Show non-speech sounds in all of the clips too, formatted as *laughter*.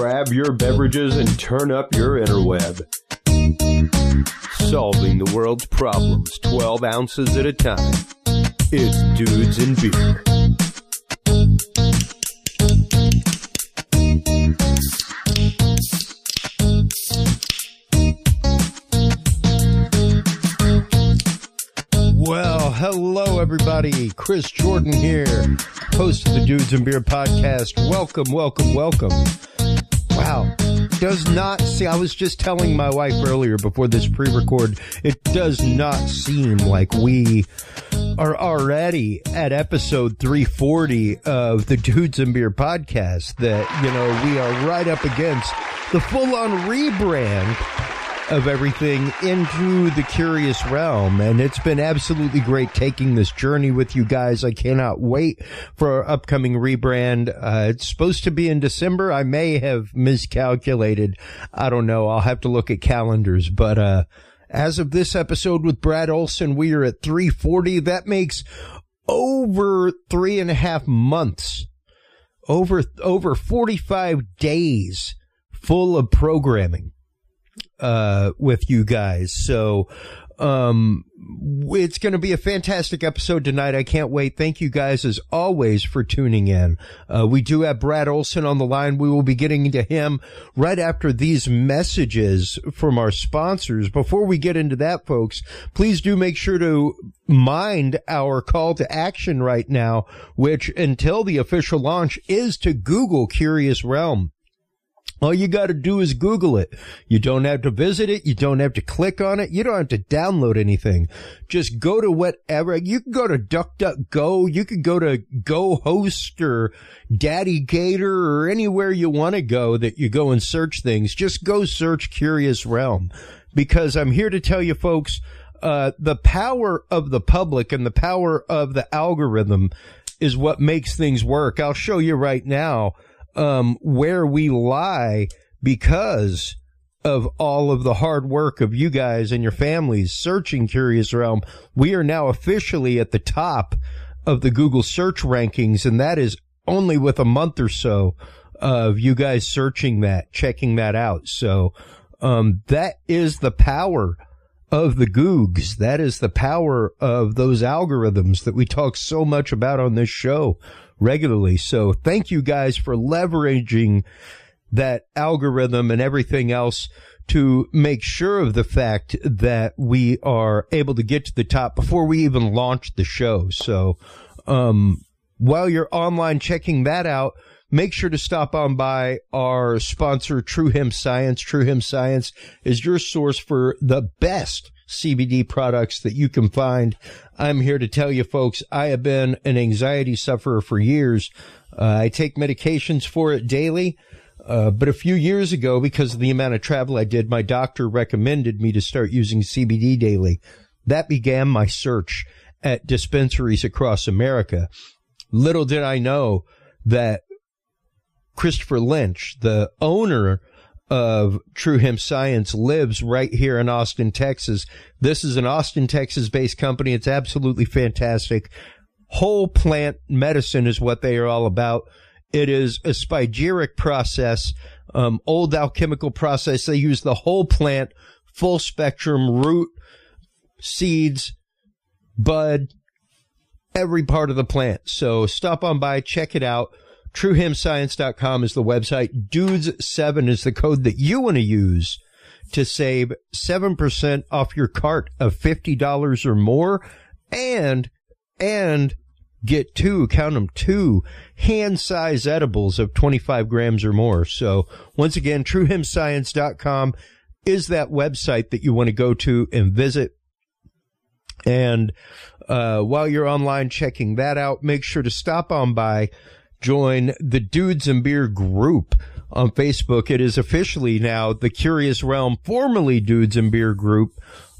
grab your beverages and turn up your interweb. Solving the world's problems 12 ounces at a time. It's Dudes and Beer. Well, hello everybody. Chris Jordan here, host of the Dudes and Beer podcast. Welcome, welcome, welcome. Wow. Does not see, I was just telling my wife earlier before this pre-record, it does not seem like we are already at episode 340 of the Dudes and Beer podcast that, you know, we are right up against the full on rebrand of everything into the curious realm. And it's been absolutely great taking this journey with you guys. I cannot wait for our upcoming rebrand. Uh, it's supposed to be in December. I may have miscalculated. I don't know. I'll have to look at calendars, but, uh, as of this episode with Brad Olsen, we are at 340. That makes over three and a half months, over, over 45 days full of programming uh, with you guys. So, um, it's going to be a fantastic episode tonight. I can't wait. Thank you guys as always for tuning in. Uh, we do have Brad Olsen on the line. We will be getting into him right after these messages from our sponsors. Before we get into that, folks, please do make sure to mind our call to action right now, which until the official launch is to Google Curious Realm. All you got to do is Google it. You don't have to visit it. You don't have to click on it. You don't have to download anything. Just go to whatever. You can go to DuckDuckGo. You can go to GoHost or Daddy Gator or anywhere you want to go that you go and search things. Just go search Curious Realm because I'm here to tell you folks, uh, the power of the public and the power of the algorithm is what makes things work. I'll show you right now um, where we lie because of all of the hard work of you guys and your families searching Curious Realm. We are now officially at the top of the Google search rankings, and that is only with a month or so of you guys searching that, checking that out. So, um, that is the power of the Googs. That is the power of those algorithms that we talk so much about on this show regularly. So thank you guys for leveraging that algorithm and everything else to make sure of the fact that we are able to get to the top before we even launch the show. So, um, while you're online checking that out, make sure to stop on by our sponsor, True Hemp Science. True Hemp Science is your source for the best CBD products that you can find. I'm here to tell you folks, I have been an anxiety sufferer for years. Uh, I take medications for it daily. Uh, but a few years ago, because of the amount of travel I did, my doctor recommended me to start using CBD daily. That began my search at dispensaries across America. Little did I know that Christopher Lynch, the owner of True Hemp Science lives right here in Austin, Texas. This is an Austin, Texas based company. It's absolutely fantastic. Whole plant medicine is what they are all about. It is a spagyric process, um, old alchemical process. They use the whole plant, full spectrum, root, seeds, bud, every part of the plant. So stop on by, check it out. TrueHempScience.com is the website. Dudes7 is the code that you want to use to save 7% off your cart of $50 or more and, and get two, count them two hand size edibles of 25 grams or more. So once again, TrueHempScience.com is that website that you want to go to and visit. And, uh, while you're online checking that out, make sure to stop on by join the Dudes and Beer group on Facebook. It is officially now the Curious Realm, formerly Dudes and Beer group,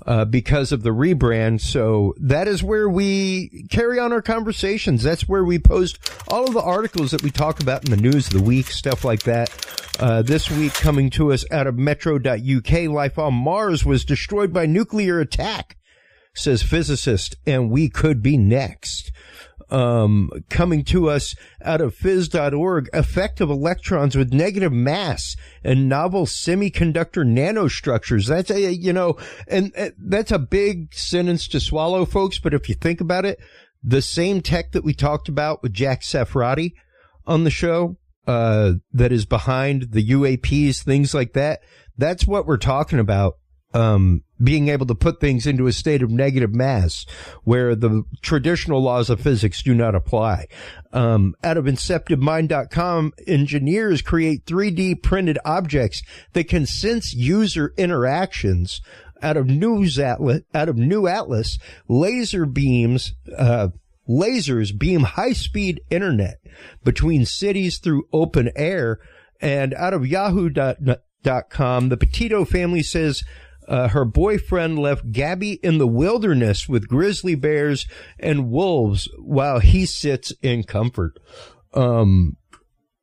uh, because of the rebrand. So that is where we carry on our conversations. That's where we post all of the articles that we talk about in the news of the week, stuff like that. Uh, this week coming to us out of metro.uk, life on Mars was destroyed by nuclear attack, says physicist, and we could be next. Um, coming to us out of phys.org, effect of electrons with negative mass and novel semiconductor nanostructures. That's a, you know, and, and that's a big sentence to swallow, folks. But if you think about it, the same tech that we talked about with Jack Sarfatti on the show, uh, that is behind the UAPs, things like that. That's what we're talking about. Um, being able to put things into a state of negative mass where the traditional laws of physics do not apply. Um, out of inceptivemind.com, engineers create 3D printed objects that can sense user interactions out of news atlas, out of new atlas, laser beams, uh, lasers beam high speed internet between cities through open air. And out of yahoo.com, the Petito family says uh, her boyfriend left Gabby in the wilderness with grizzly bears and wolves while he sits in comfort. Um,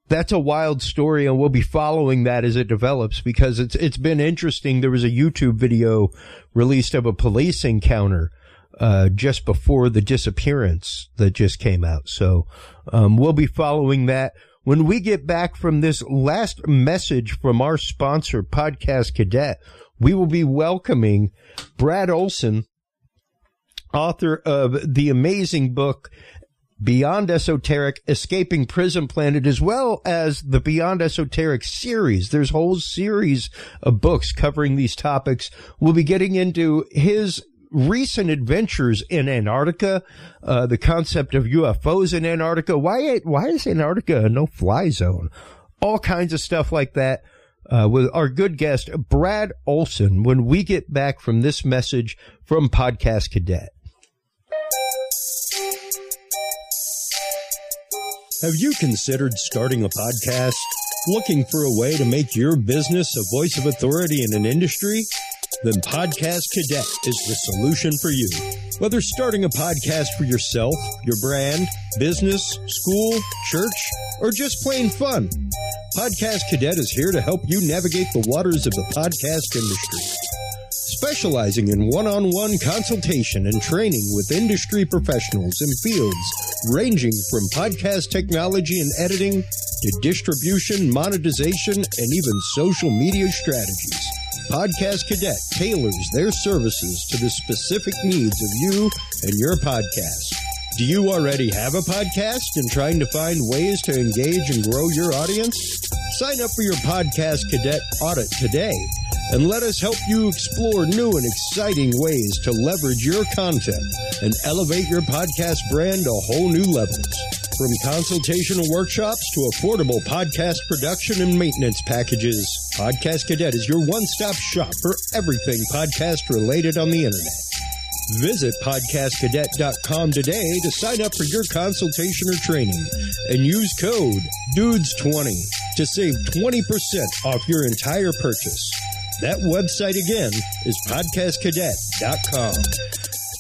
that's a wild story and we'll be following that as it develops because it's it's been interesting. There was a YouTube video released of a police encounter uh, just before the disappearance that just came out. So um, we'll be following that. When we get back from this last message from our sponsor podcast cadet we will be welcoming Brad Olsen author of the amazing book Beyond Esoteric, Escaping Prison Planet, as well as the Beyond Esoteric series. There's a whole series of books covering these topics. We'll be getting into his recent adventures in Antarctica, uh, the concept of UFOs in Antarctica. Why, why is Antarctica a no-fly zone? All kinds of stuff like that. Uh, with our good guest, Brad Olsen, when we get back from this message from Podcast Cadet. Have you considered starting a podcast? Looking for a way to make your business a voice of authority in an industry? Then Podcast Cadet is the solution for you. Whether starting a podcast for yourself, your brand, business, school, church, or just plain fun, Podcast Cadet is here to help you navigate the waters of the podcast industry specializing in one-on-one consultation and training with industry professionals in fields ranging from podcast technology and editing to distribution, monetization, and even social media strategies. Podcast Cadet tailors their services to the specific needs of you and your podcast. Do you already have a podcast and trying to find ways to engage and grow your audience? Sign up for your Podcast Cadet audit today and let us help you explore new and exciting ways to leverage your content and elevate your podcast brand to whole new levels. From consultational workshops to affordable podcast production and maintenance packages, Podcast Cadet is your one stop shop for everything podcast related on the internet. Visit podcastcadet.com today to sign up for your consultation or training and use code DUDES20 to save 20% off your entire purchase. That website again is podcastcadet.com.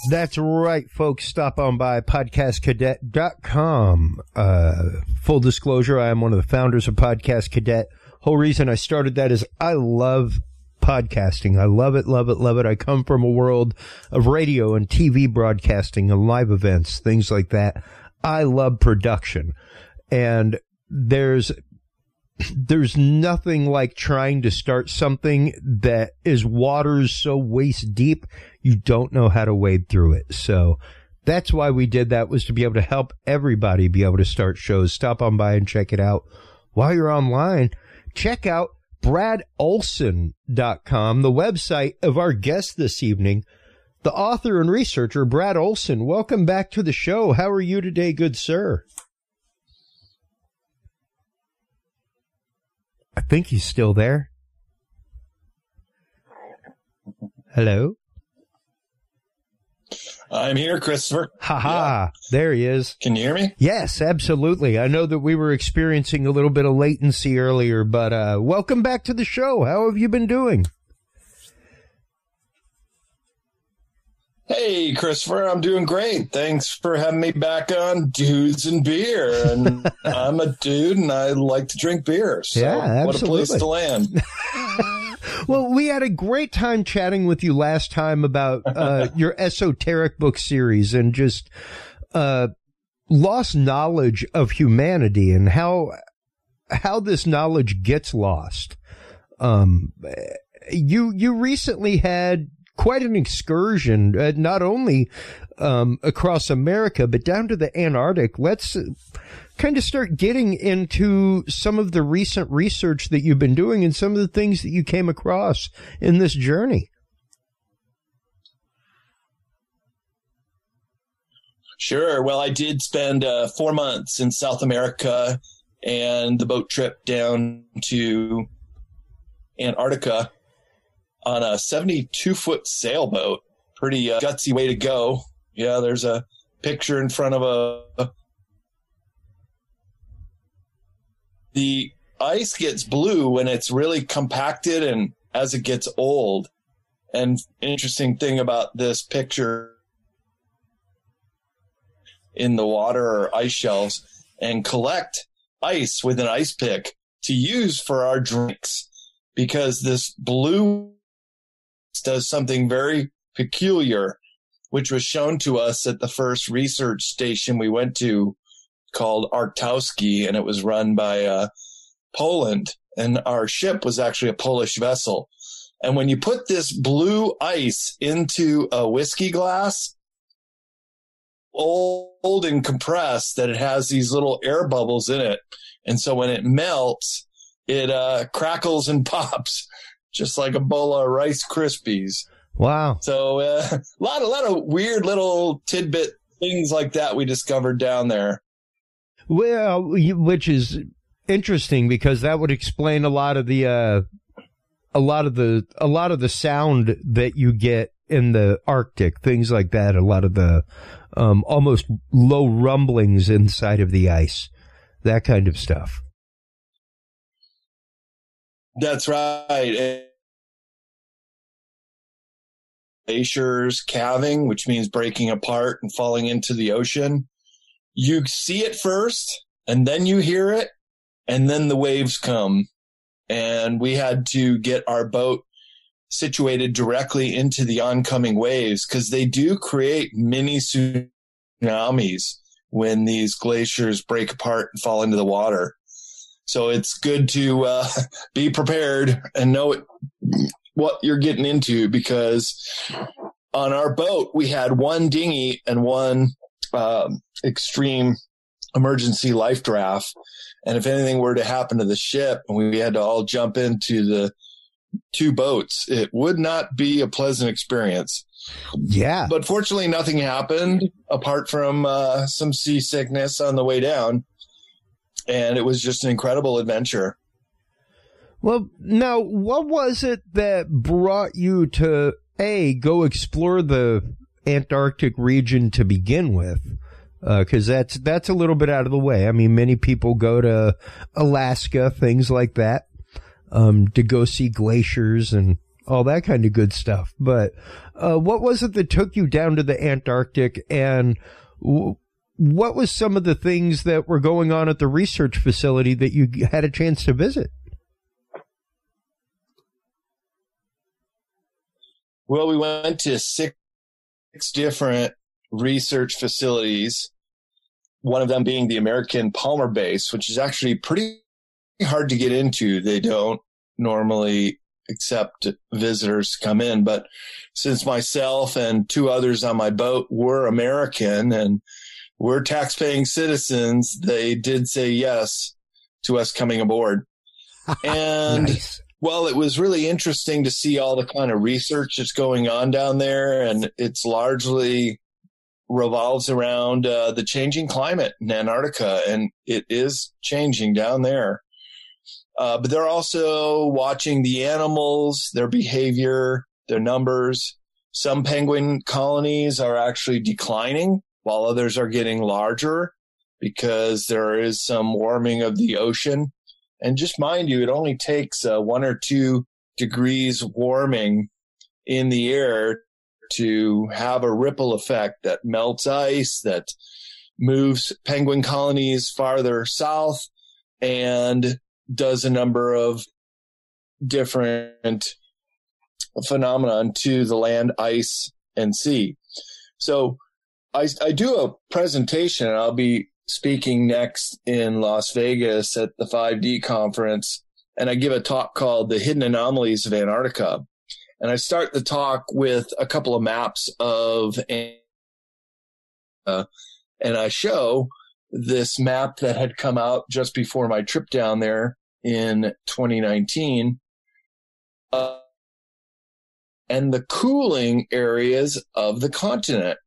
That's right, folks. Stop on by podcastcadet.com. Uh, full disclosure, I am one of the founders of Podcast Cadet. Whole reason I started that is I love podcasting. I love it, love it, love it. I come from a world of radio and TV broadcasting and live events, things like that. I love production. And there's there's nothing like trying to start something that is waters so waist deep you don't know how to wade through it. So that's why we did that was to be able to help everybody be able to start shows. Stop on by and check it out. While you're online, check out bradolsen.com, the website of our guest this evening, the author and researcher Brad Olsen. Welcome back to the show. How are you today, good sir? I think he's still there. Hello? I'm here, Christopher. Haha, yeah. there he is. Can you hear me? Yes, absolutely. I know that we were experiencing a little bit of latency earlier, but uh, welcome back to the show. How have you been doing? Hey, Christopher, I'm doing great. Thanks for having me back on Dudes and Beer. And *laughs* I'm a dude and I like to drink beer. So yeah, absolutely. what a place to land. *laughs* well, we had a great time chatting with you last time about uh, *laughs* your esoteric book series and just uh, lost knowledge of humanity and how how this knowledge gets lost. Um, you you recently had quite an excursion, uh, not only um, across America but down to the Antarctic. Let's uh, kind of start getting into some of the recent research that you've been doing and some of the things that you came across in this journey. Sure. Well, I did spend uh, four months in South America and the boat trip down to Antarctica on a 72 foot sailboat. Pretty uh, gutsy way to go. Yeah, there's a picture in front of a. The ice gets blue when it's really compacted and as it gets old. And interesting thing about this picture in the water or ice shelves and collect ice with an ice pick to use for our drinks because this blue does something very peculiar, which was shown to us at the first research station we went to called Arctowski, and it was run by uh, Poland. And our ship was actually a Polish vessel. And when you put this blue ice into a whiskey glass, old and compressed that it has these little air bubbles in it. And so when it melts, it uh, crackles and *laughs* pops just like a bowl of Rice Krispies. Wow. So uh, a *laughs* lot, a lot of weird little tidbit things like that we discovered down there. Well, which is interesting because that would explain a lot of the, uh, a lot of the, a lot of the sound that you get in the Arctic, things like that. A lot of the, um, almost low rumblings inside of the ice, that kind of stuff. That's right. Glaciers calving, which means breaking apart and falling into the ocean. You see it first, and then you hear it, and then the waves come. And we had to get our boat situated directly into the oncoming waves because they do create mini tsunamis when these glaciers break apart and fall into the water. So it's good to uh, *laughs* be prepared and know it, what you're getting into because on our boat we had one dinghy and one um, extreme emergency life draft. And if anything were to happen to the ship and we had to all jump into the two boats, it would not be a pleasant experience. Yeah. But fortunately, nothing happened apart from uh, some seasickness on the way down. And it was just an incredible adventure. Well, now, what was it that brought you to A, go explore the Antarctic region to begin with? Because uh, that's that's a little bit out of the way. I mean, many people go to Alaska, things like that um, to go see glaciers and all that kind of good stuff. But uh, what was it that took you down to the Antarctic, and w- what was some of the things that were going on at the research facility that you had a chance to visit? Well, we went to six different research facilities. One of them being the American Palmer Base, which is actually pretty hard to get into. They don't normally accept visitors come in, but since myself and two others on my boat were American and we're tax-paying citizens, they did say yes to us coming aboard. *laughs* And nice. Well, it was really interesting to see all the kind of research that's going on down there, and it's largely revolves around uh, the changing climate in Antarctica, and it is changing down there. Uh, but they're also watching the animals, their behavior, their numbers. Some penguin colonies are actually declining while others are getting larger because there is some warming of the ocean. And just mind you, it only takes uh, one or two degrees warming in the air to have a ripple effect that melts ice, that moves penguin colonies farther south and does a number of different phenomenon to the land, ice, and sea. So I, I do a presentation. And I'll be speaking next in Las Vegas at the 5D conference, and I give a talk called The Hidden Anomalies of Antarctica. And I start the talk with a couple of maps of, uh, and I show this map that had come out just before my trip down there in 2019. Uh, and the cooling areas of the continent.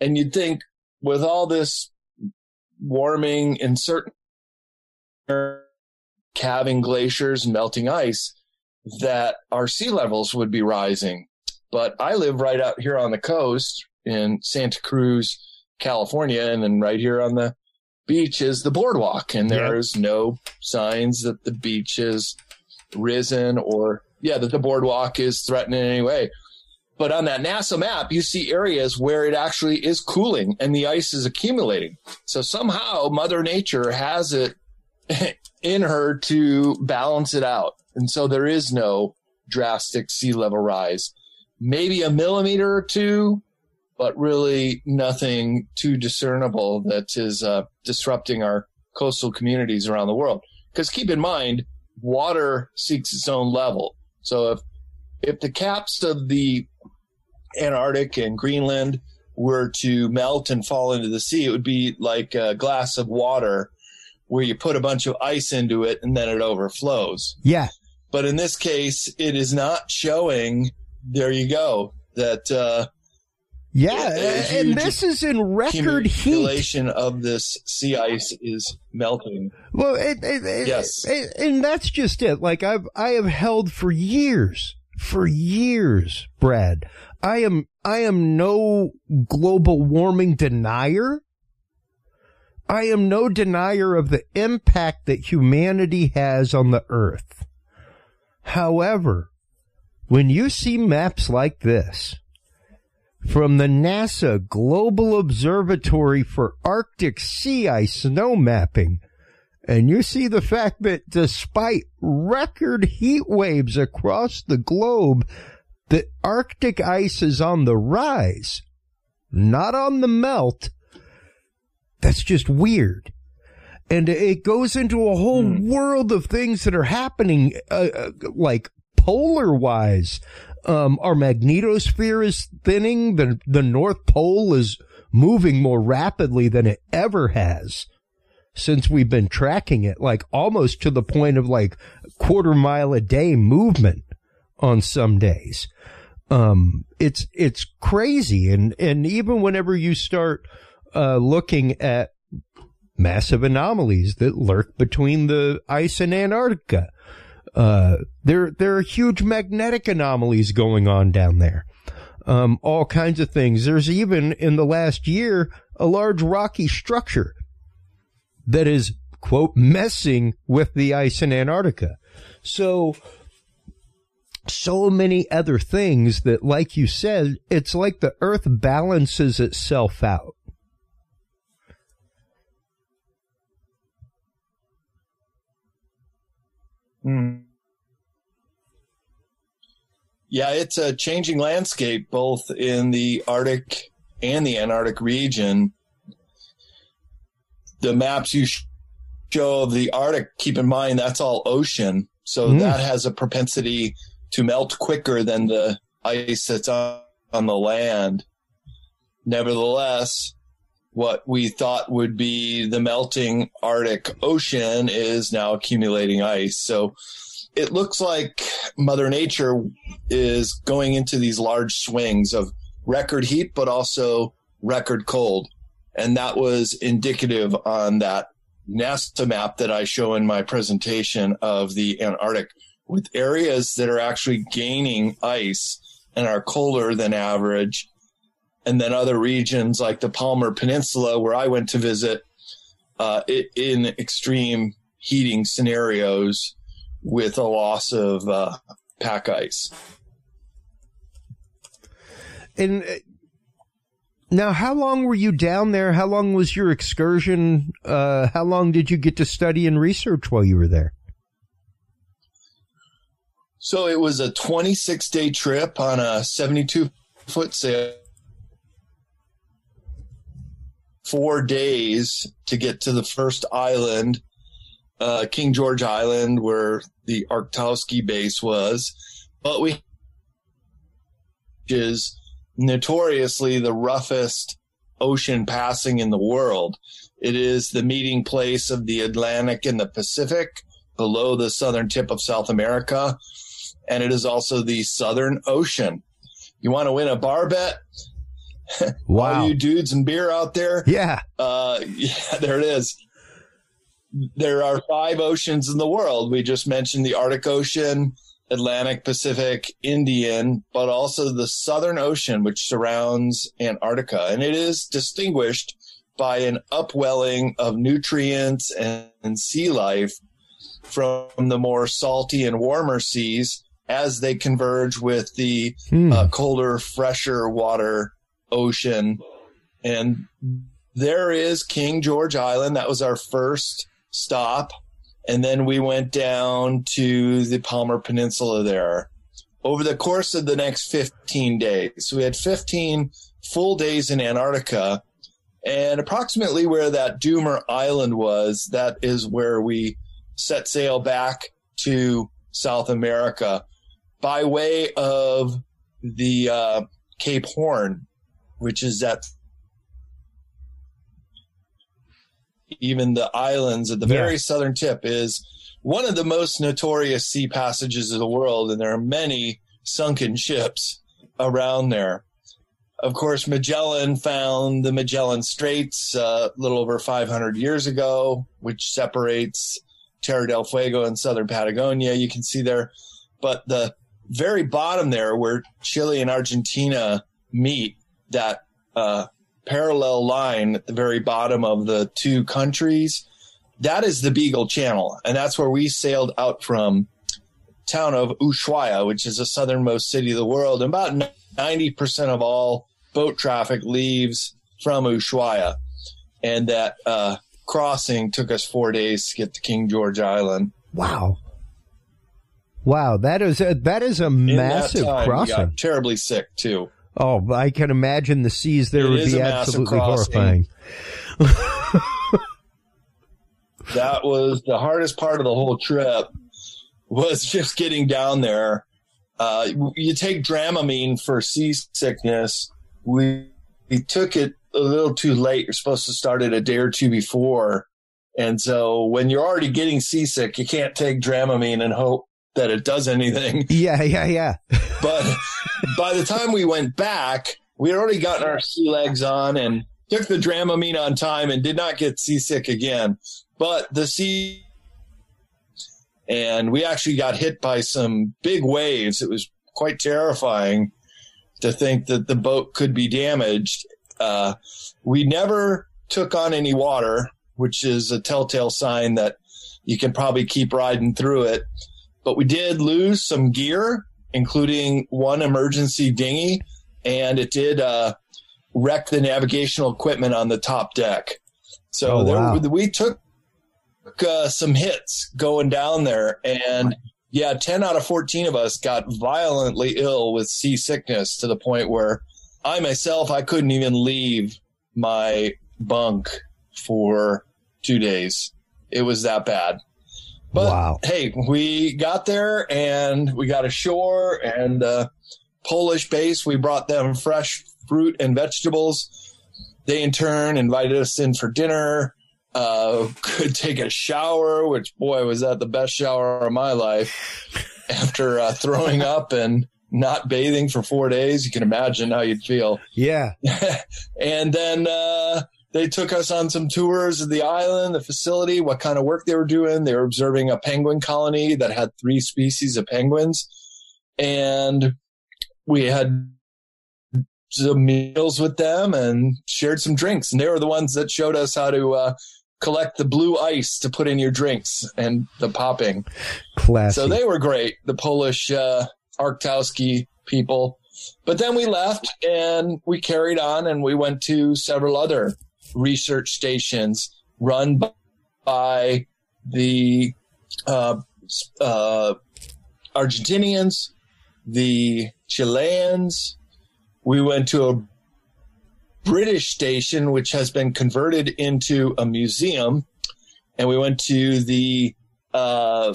And you'd think with all this warming in certain calving glaciers, melting ice, that our sea levels would be rising. But I live right out here on the coast in Santa Cruz, California, and then right here on the beach is the boardwalk, and there's yeah. no signs that the beach is risen or yeah that the boardwalk is threatened in any way. But on that NASA map, you see areas where it actually is cooling and the ice is accumulating. So somehow Mother Nature has it *laughs* in her to balance it out. And so there is no drastic sea level rise. Maybe a millimeter or two, but really nothing too discernible that is uh, disrupting our coastal communities around the world. Because keep in mind, water seeks its own level. So if if the caps of the Antarctic and Greenland were to melt and fall into the sea, it would be like a glass of water where you put a bunch of ice into it and then it overflows. Yeah. But in this case, it is not showing. There you go. That uh, yeah, and this is in record heat. of this sea ice is melting. Well, it, it, yes, and that's just it. Like I've I have held for years, for years, Brad. I am I am no global warming denier. I am no denier of the impact that humanity has on the earth. However, when you see maps like this, from the NASA Global Observatory for Arctic Sea Ice Snow Mapping, and you see the fact that despite record heat waves across the globe, the Arctic ice is on the rise, not on the melt. That's just weird. And it goes into a whole mm. world of things that are happening, uh, uh, like polar wise. Um, our magnetosphere is thinning. The, the North Pole is moving more rapidly than it ever has since we've been tracking it, like almost to the point of like quarter mile a day movement on some days. Um, it's, it's crazy. And, and even whenever you start, uh, looking at massive anomalies that lurk between the ice and Antarctica, uh, there, there are huge magnetic anomalies going on down there. Um, all kinds of things. There's even in the last year a large rocky structure that is quote messing with the ice in Antarctica. So, so many other things that, like you said, it's like the earth balances itself out. Hmm. Yeah, it's a changing landscape both in the Arctic and the Antarctic region. The maps you show of the Arctic, keep in mind that's all ocean. So mm. that has a propensity to melt quicker than the ice that's on, on the land. Nevertheless, what we thought would be the melting Arctic Ocean is now accumulating ice. So it looks like Mother Nature is going into these large swings of record heat, but also record cold. And that was indicative on that NASA map that I show in my presentation of the Antarctic with areas that are actually gaining ice and are colder than average and then other regions like the Palmer Peninsula, where I went to visit, uh, in extreme heating scenarios with a loss of uh, pack ice. And now, how long were you down there? How long was your excursion? Uh, how long did you get to study and research while you were there? So it was a 26 day trip on a 72 foot sail four days to get to the first island, uh, King George Island, where the Arctowski base was. But we is notoriously the roughest ocean passing in the world. It is the meeting place of the Atlantic and the Pacific below the southern tip of South America. And it is also the Southern Ocean. You want to win a bar bet? *laughs* Wow. All you dudes and beer out there? yeah. Uh, *laughs* yeah, there it is. There are five oceans in the world. We just mentioned the Arctic Ocean, Atlantic, Pacific, Indian, but also the Southern Ocean, which surrounds Antarctica. And it is distinguished by an upwelling of nutrients and, and sea life from the more salty and warmer seas as they converge with the Hmm. uh, colder, fresher water ocean. And there is King George Island. That was our first stop. And then we went down to the Palmer Peninsula there over the course of the next 15 days. So we had 15 full days in Antarctica. And approximately where that Doumer Island was, that is where we set sail back to South America by way of the uh, Cape Horn, which is at even the islands at the Yeah. very southern tip is one of the most notorious sea passages of the world, and there are many sunken ships around there. Of course, Magellan found the Magellan Straits uh, a little over 500 years ago, which separates Terra del Fuego and southern Patagonia. You can see there, but the very bottom there, where Chile and Argentina meet, that uh, parallel line at the very bottom of the two countries, that is the Beagle Channel, and that's where we sailed out from town of Ushuaia, which is the southernmost city of the world. And about 90% of all boat traffic leaves from Ushuaia. And that uh, crossing took us four days to get to King George Island. Wow. Wow, that is a, that is a In massive time, crossing. got terribly sick too. Oh, I can imagine the seas there It would be absolutely horrifying. *laughs* that was the hardest part of the whole trip was just getting down there. Uh, you take dramamine for seasickness. We, we took it a little too late. You're supposed to start it a day or two before. And so when you're already getting seasick you can't take dramamine and hope that it does anything *laughs* Yeah, yeah, yeah. but by the time we went back, we had already gotten our sea legs on and took the Dramamine on time and did not get seasick again. But the sea, and we actually got hit by some big waves. It was quite terrifying to think that the boat could be damaged. Uh, we never took on any water, which is a telltale sign that you can probably keep riding through it. But we did lose some gear including one emergency dinghy, and it did uh, wreck the navigational equipment on the top deck. So Oh, there, we took uh, some hits going down there, and yeah, 10 out of 14 of us got violently ill with seasickness to the point where I myself, I couldn't even leave my bunk for two days. It was that bad. But Wow. hey, we got there and we got ashore and uh, Polish base. We brought them fresh fruit and vegetables. They in turn invited us in for dinner. Uh, *laughs* could take a shower, which boy was that the best shower of my life. *laughs* After uh, throwing up and not bathing for four days, you can imagine how you'd feel Yeah. *laughs* and then uh, they took us on some tours of the island, the facility, what kind of work they were doing. They were observing a penguin colony that had three species of penguins, and we had some meals with them and shared some drinks. And they were the ones that showed us how to uh, collect the blue ice to put in your drinks and the popping. Classy. So they were great, the Polish uh, Arctowski people. But then we left and we carried on and we went to several other research stations run by the uh, uh, Argentinians, the Chileans. We went to a British station, which has been converted into a museum. And we went to the uh,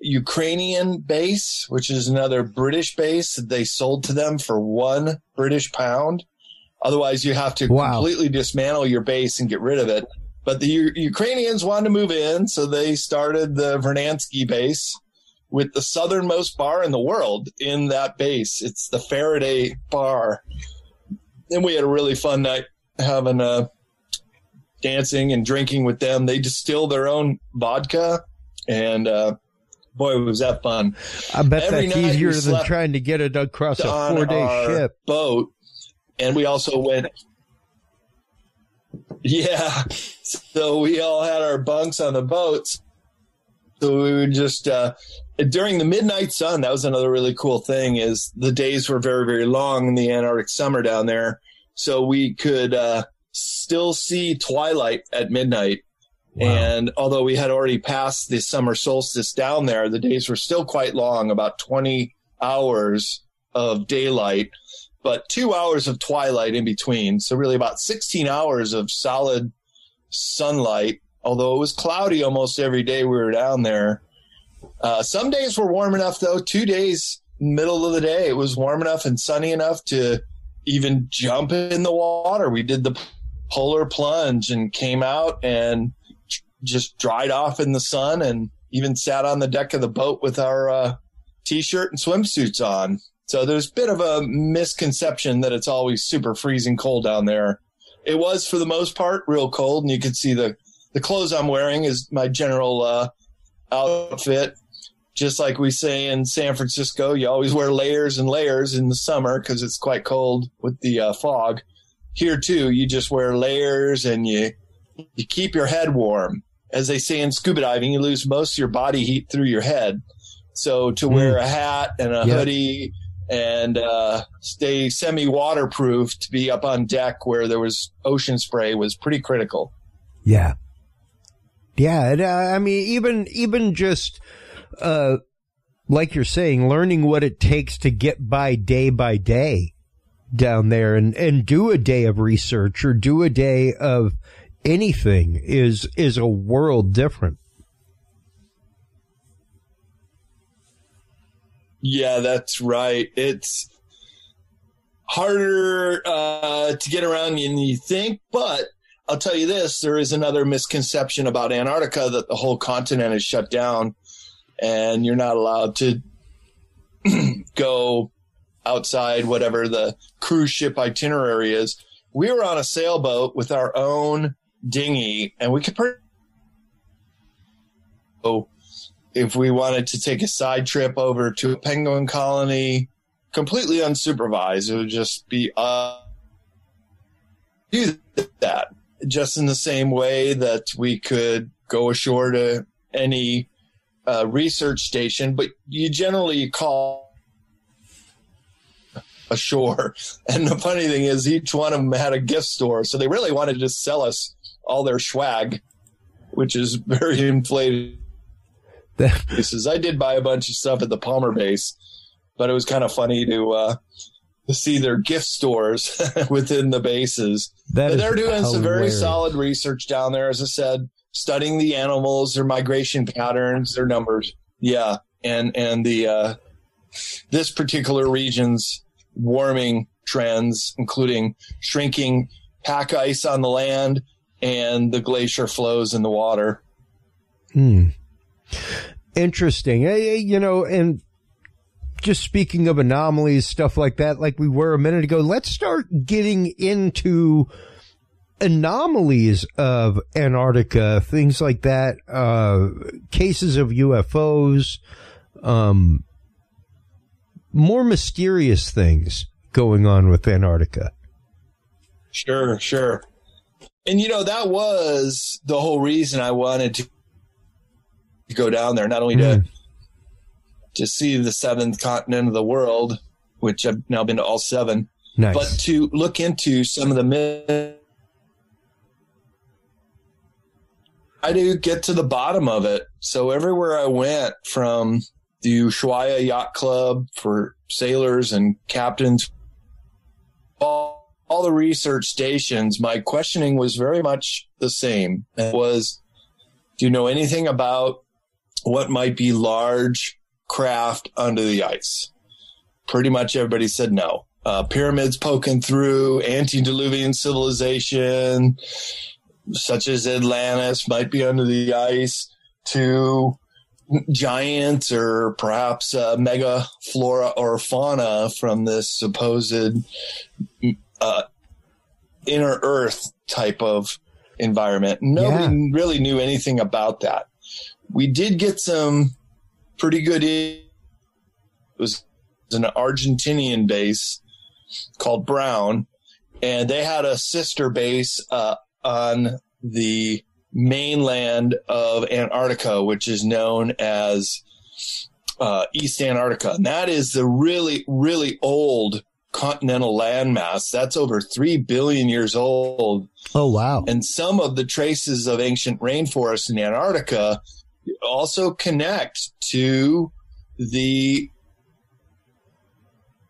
Ukrainian base, which is another British base that they sold to them for one British pound. Otherwise, you have to Wow. completely dismantle your base and get rid of it. But the U- Ukrainians wanted to move in, so they started the Vernadsky base with the southernmost bar in the world in that base. It's the Faraday Bar. And we had a really fun night having uh, dancing and drinking with them. They distill their own vodka, and uh, boy, was that fun! I bet Every that's easier than trying to get it across a four day ship. boat, and we also went. Yeah, so we all had our bunks on the boats. So we would just uh, during the midnight sun. That was another really cool thing. Is the days were very very long in the Antarctic summer down there, so we could uh, still see twilight at midnight. And although we had already passed the summer solstice down there, the days were still quite long, about 20 hours of daylight, but two hours of twilight in between. So, really, about 16 hours of solid sunlight, although it was cloudy almost every day we were down there. Uh, some days were warm enough, though. Two days, middle of the day, it was warm enough and sunny enough to even jump in the water. We did the polar plunge and came out and just dried off in the sun and even sat on the deck of the boat with our uh, t-shirt and swimsuits on. So there's a bit of a misconception that it's always super freezing cold down there. It was for the most part real cold, and you could see the the clothes I'm wearing is my general uh, outfit. Just like we say in San Francisco, you always wear layers and layers in the summer because it's quite cold with the uh, fog. Here too, you just wear layers and you you keep your head warm. As they say in scuba diving, you lose most of your body heat through your head. So to wear a hat and a Yeah. hoodie and uh, stay semi waterproof to be up on deck where there was ocean spray was pretty critical. Yeah. Yeah. Uh, I mean, even, even just, uh, like you're saying, learning what it takes to get by day by day down there and, and do a day of research or do a day of anything is, is a world different. Yeah, that's right. It's harder uh, to get around than you think, but I'll tell you this: there is another misconception about Antarctica that the whole continent is shut down, and you're not allowed to *clears throat* go outside whatever the cruise ship itinerary is. We were on a sailboat with our own dinghy, and we could. Pretty- so if we wanted to take a side trip over to a penguin colony, completely unsupervised, it would just be uh, do that. Just in the same way that we could go ashore to any uh, research station, but you generally call ashore. *laughs* And the funny thing is, each one of them had a gift store, so they really wanted to sell us all their swag, which is very *laughs* inflated *laughs* Bases. I did buy a bunch of stuff at the Palmer base, but it was kind of funny to uh, to see their gift stores *laughs* within the bases. that But they're doing some very solid research down there, as I said, studying the animals, their migration patterns, their numbers. Yeah, and and the uh, this particular region's warming trends, including shrinking pack ice on the land and the glacier flows in the water. Hmm. Interesting. You know, and just speaking of anomalies, stuff like that, like we were a minute ago, let's start getting into anomalies of Antarctica, things like that, uh, cases of UFOs, um, more mysterious things going on with Antarctica. Sure, sure. And you know, that was the whole reason I wanted to go down there, not only to Mm. to see the seventh continent of the world, which I've now been to all seven, Nice. but to look into some of the myths. I do get to the bottom of it. So everywhere I went, from the Ushuaia Yacht Club for sailors and captains, all, all the research stations, my questioning was very much the same. It was, do you know anything about what might be large craft under the ice? Pretty much everybody said no. Uh, pyramids poking through, antediluvian civilization, such as Atlantis, might be under the ice, to giants or perhaps uh, mega flora or fauna from this supposed uh, inner earth type of environment. Nobody yeah. really knew anything about that. We did get some pretty good. It was an Argentinian base called Brown, and they had a sister base uh, on the mainland of Antarctica, which is known as uh, East Antarctica. And that is the really, really old continental landmass. That's over 3 billion years old. Oh, wow. And some of the traces of ancient rainforests in Antarctica also connect to the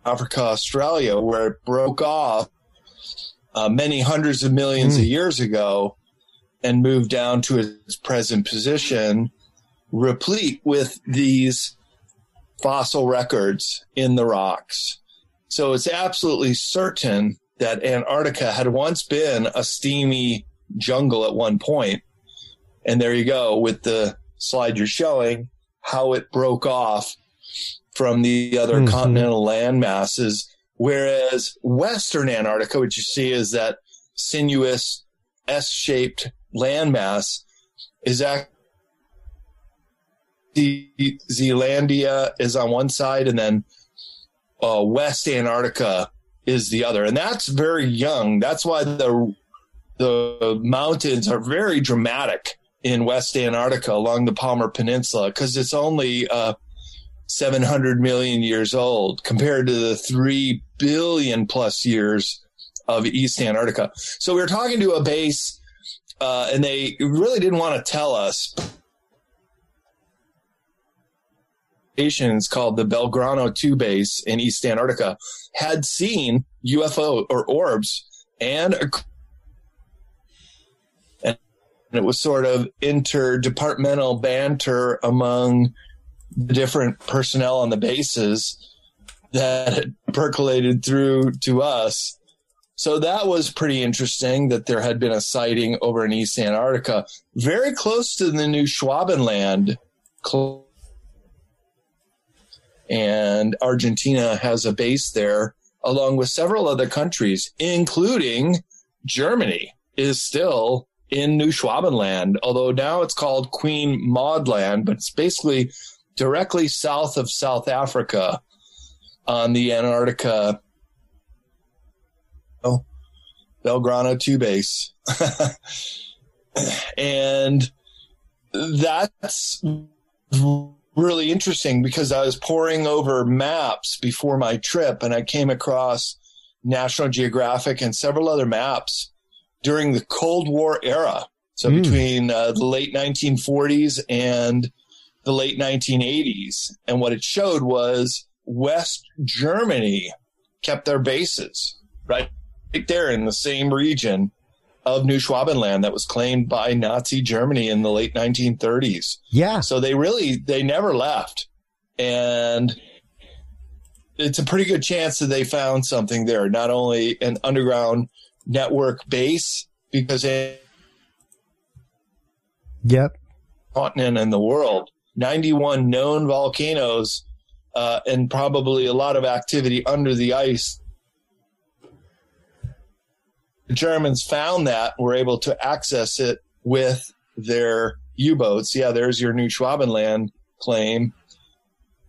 Africa, Australia, where it broke off uh, many hundreds of millions mm. of hmm. years ago and moved down to its present position, replete with these fossil records in the rocks. So it's absolutely certain that Antarctica had once been a steamy jungle at one point. And there you go with the slide you're showing how it broke off from the other mm-hmm. continental land masses. Whereas Western Antarctica, what you see is that sinuous S shaped landmass is actually Zealandia is on one side, and then uh, West Antarctica is the other, and that's very young. That's why the the mountains are very dramatic in West Antarctica along the Palmer Peninsula because it's only uh, 700 million years old compared to the 3 billion plus years of East Antarctica. So we were talking to a base uh, and they really didn't want to tell us. Stations called the Belgrano 2 base in East Antarctica had seen UFO or orbs and it was sort of interdepartmental banter among the different personnel on the bases that percolated through to us so that was pretty interesting that there had been a sighting over in East Antarctica, very close to the new Schwabenland. And Argentina has a base there, along with several other countries, including Germany, is still in New Schwabenland, although now it's called Queen Maud Land, but it's basically directly south of South Africa on the Antarctica oh, Belgrano 2 base. *laughs* and that's really interesting because I was poring over maps before my trip and I came across National Geographic and several other maps during the Cold War era. So mm. between uh, the late 1940s and the late 1980s. And what it showed was West Germany kept their bases, right? right there in the same region of New Schwabenland that was claimed by Nazi Germany in the late 1930s. Yeah. So they really they never left. And it's a pretty good chance that they found something there, not only an underground network base because it Yep. continent in the world, 91 known volcanoes uh, and probably a lot of activity under the ice the Germans found that were able to access it with their U-boats. Yeah, there's your new Schwabenland claim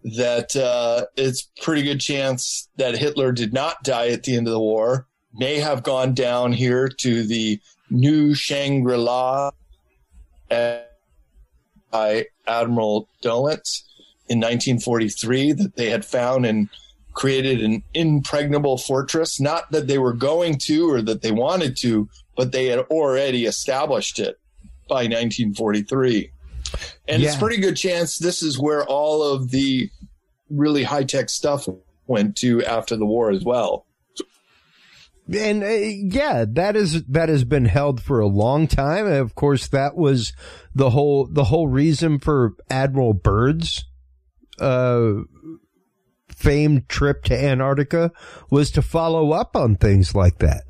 that uh, it's pretty good chance that Hitler did not die at the end of the war. May have gone down here to the new Shangri-La by Admiral Dönitz in 1943 that they had found and created an impregnable fortress. Not that they were going to or that they wanted to, but they had already established it by 1943. And yeah. it's pretty good chance this is where all of the really high tech stuff went to after the war as well. And uh, yeah, that is that has been held for a long time. And of course, that was the whole the whole reason for Admiral Byrd's uh, famed trip to Antarctica was to follow up on things like that.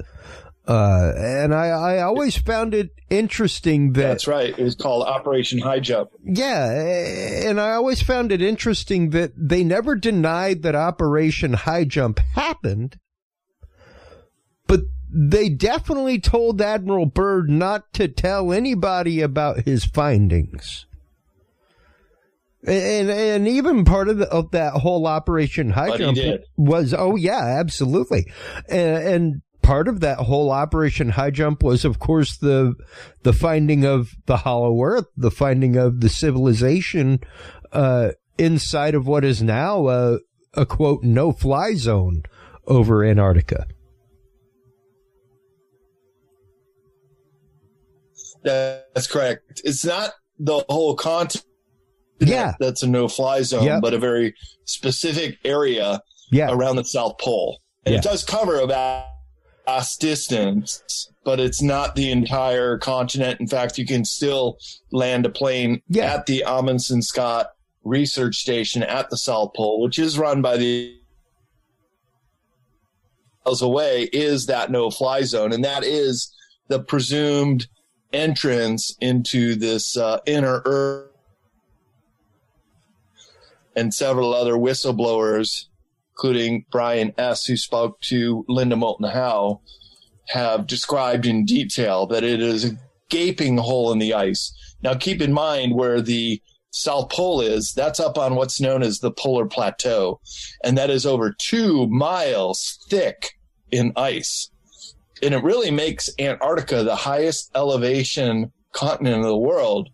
Uh, and I, I always found it interesting that That's right. It was called Operation High Jump. yeah, and I always found it interesting that they never denied that Operation High Jump happened, they definitely told Admiral Byrd not to tell anybody about his findings. And and even part of, the, of that whole Operation High Jump was oh yeah absolutely, and, and part of that whole Operation High Jump was of course the the finding of the Hollow Earth, the finding of the civilization uh, inside of what is now a, a quote no fly zone over Antarctica. That's correct. It's not the whole continent Yeah, that's a no-fly zone, Yep. but a very specific area yeah, around the South Pole. And Yeah. it does cover a va- vast distance, but it's not the entire continent. In fact, you can still land a plane Yeah. at the Amundsen Scott Research Station at the South Pole, which is run by the miles away is that no fly zone. And that is the presumed entrance into this uh, inner earth and several other whistleblowers including Brian S., who spoke to Linda Moulton Howe, have described in detail that it is a gaping hole in the ice. Now, keep in mind where the South Pole is, that's up on what's known as the Polar Plateau, and that is over two miles thick in ice. And it really makes Antarctica the highest elevation continent in the world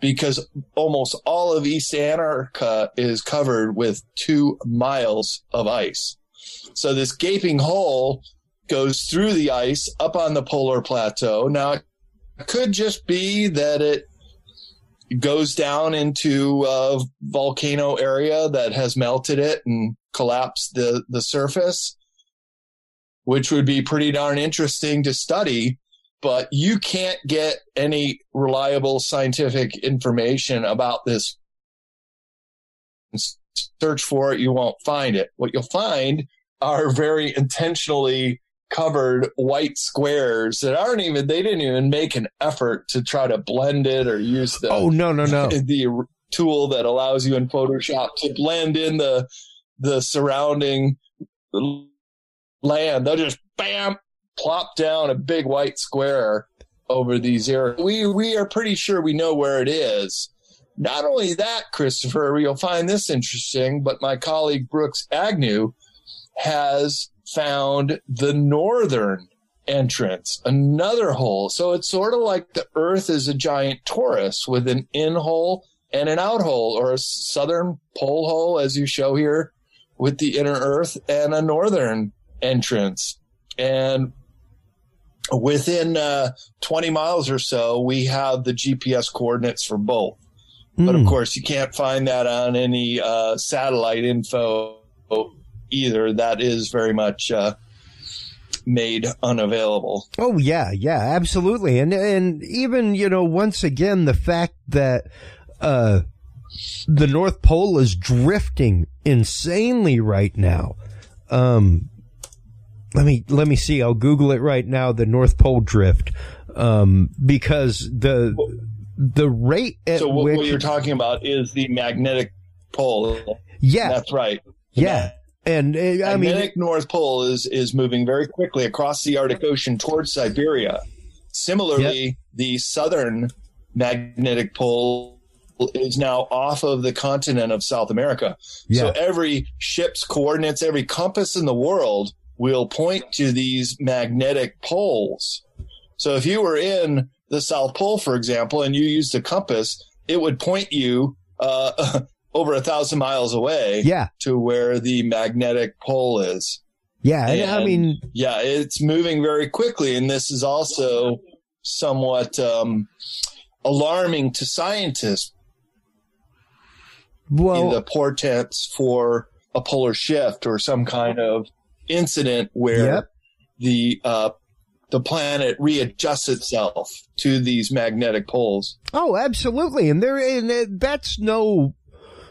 because almost all of East Antarctica is covered with two miles of ice. So this gaping hole goes through the ice up on the polar plateau. Now, it could just be that it goes down into a volcano area that has melted it and collapsed the, the surface, which would be pretty darn interesting to study but you can't get any reliable scientific information about this. Search for it, you won't find it. What you'll find are very intentionally covered white squares that aren't even, they didn't even make an effort to try to blend it or use the, Oh no no no! *laughs* the tool that allows you in Photoshop to blend in the, the surrounding land. They'll just bam, plop down a big white square over these areas. We we are pretty sure we know where it is. Not only that, Christopher, you'll find this interesting, but my colleague Brooks Agnew has found the northern entrance, another hole. So it's sort of like the Earth is a giant torus with an in hole and an out hole, or a southern pole hole, as you show here, with the inner Earth, and a northern entrance. And within uh, 20 miles or so, we have the GPS coordinates for both. But of Hmm. course, you can't find that on any uh, satellite info either. That is very much uh, made unavailable. Oh yeah, yeah, absolutely. And and even, you know, once again the fact that uh the North Pole is drifting insanely right now. Um let me let me see. I'll Google it right now. The North Pole drift, um, because the the rate at So what, which what you're talking about is the magnetic pole. yeah That's right. The yeah, and uh, I mean the magnetic North Pole is is moving very quickly across the Arctic Ocean towards Siberia. Similarly, the southern magnetic pole is now off of the continent of South America. So every ship's coordinates, every compass in the world will point to these magnetic poles. So if you were in the South Pole, for example, and you used a compass, it would point you uh, *laughs* over a thousand miles away yeah to where the magnetic pole is. yeah. And, I mean Yeah, it's moving very quickly, and this is also somewhat um, alarming to scientists. well the portents for a polar shift or some kind of incident where Yep. the uh, the planet readjusts itself to these magnetic poles. Oh, absolutely, and there and that's no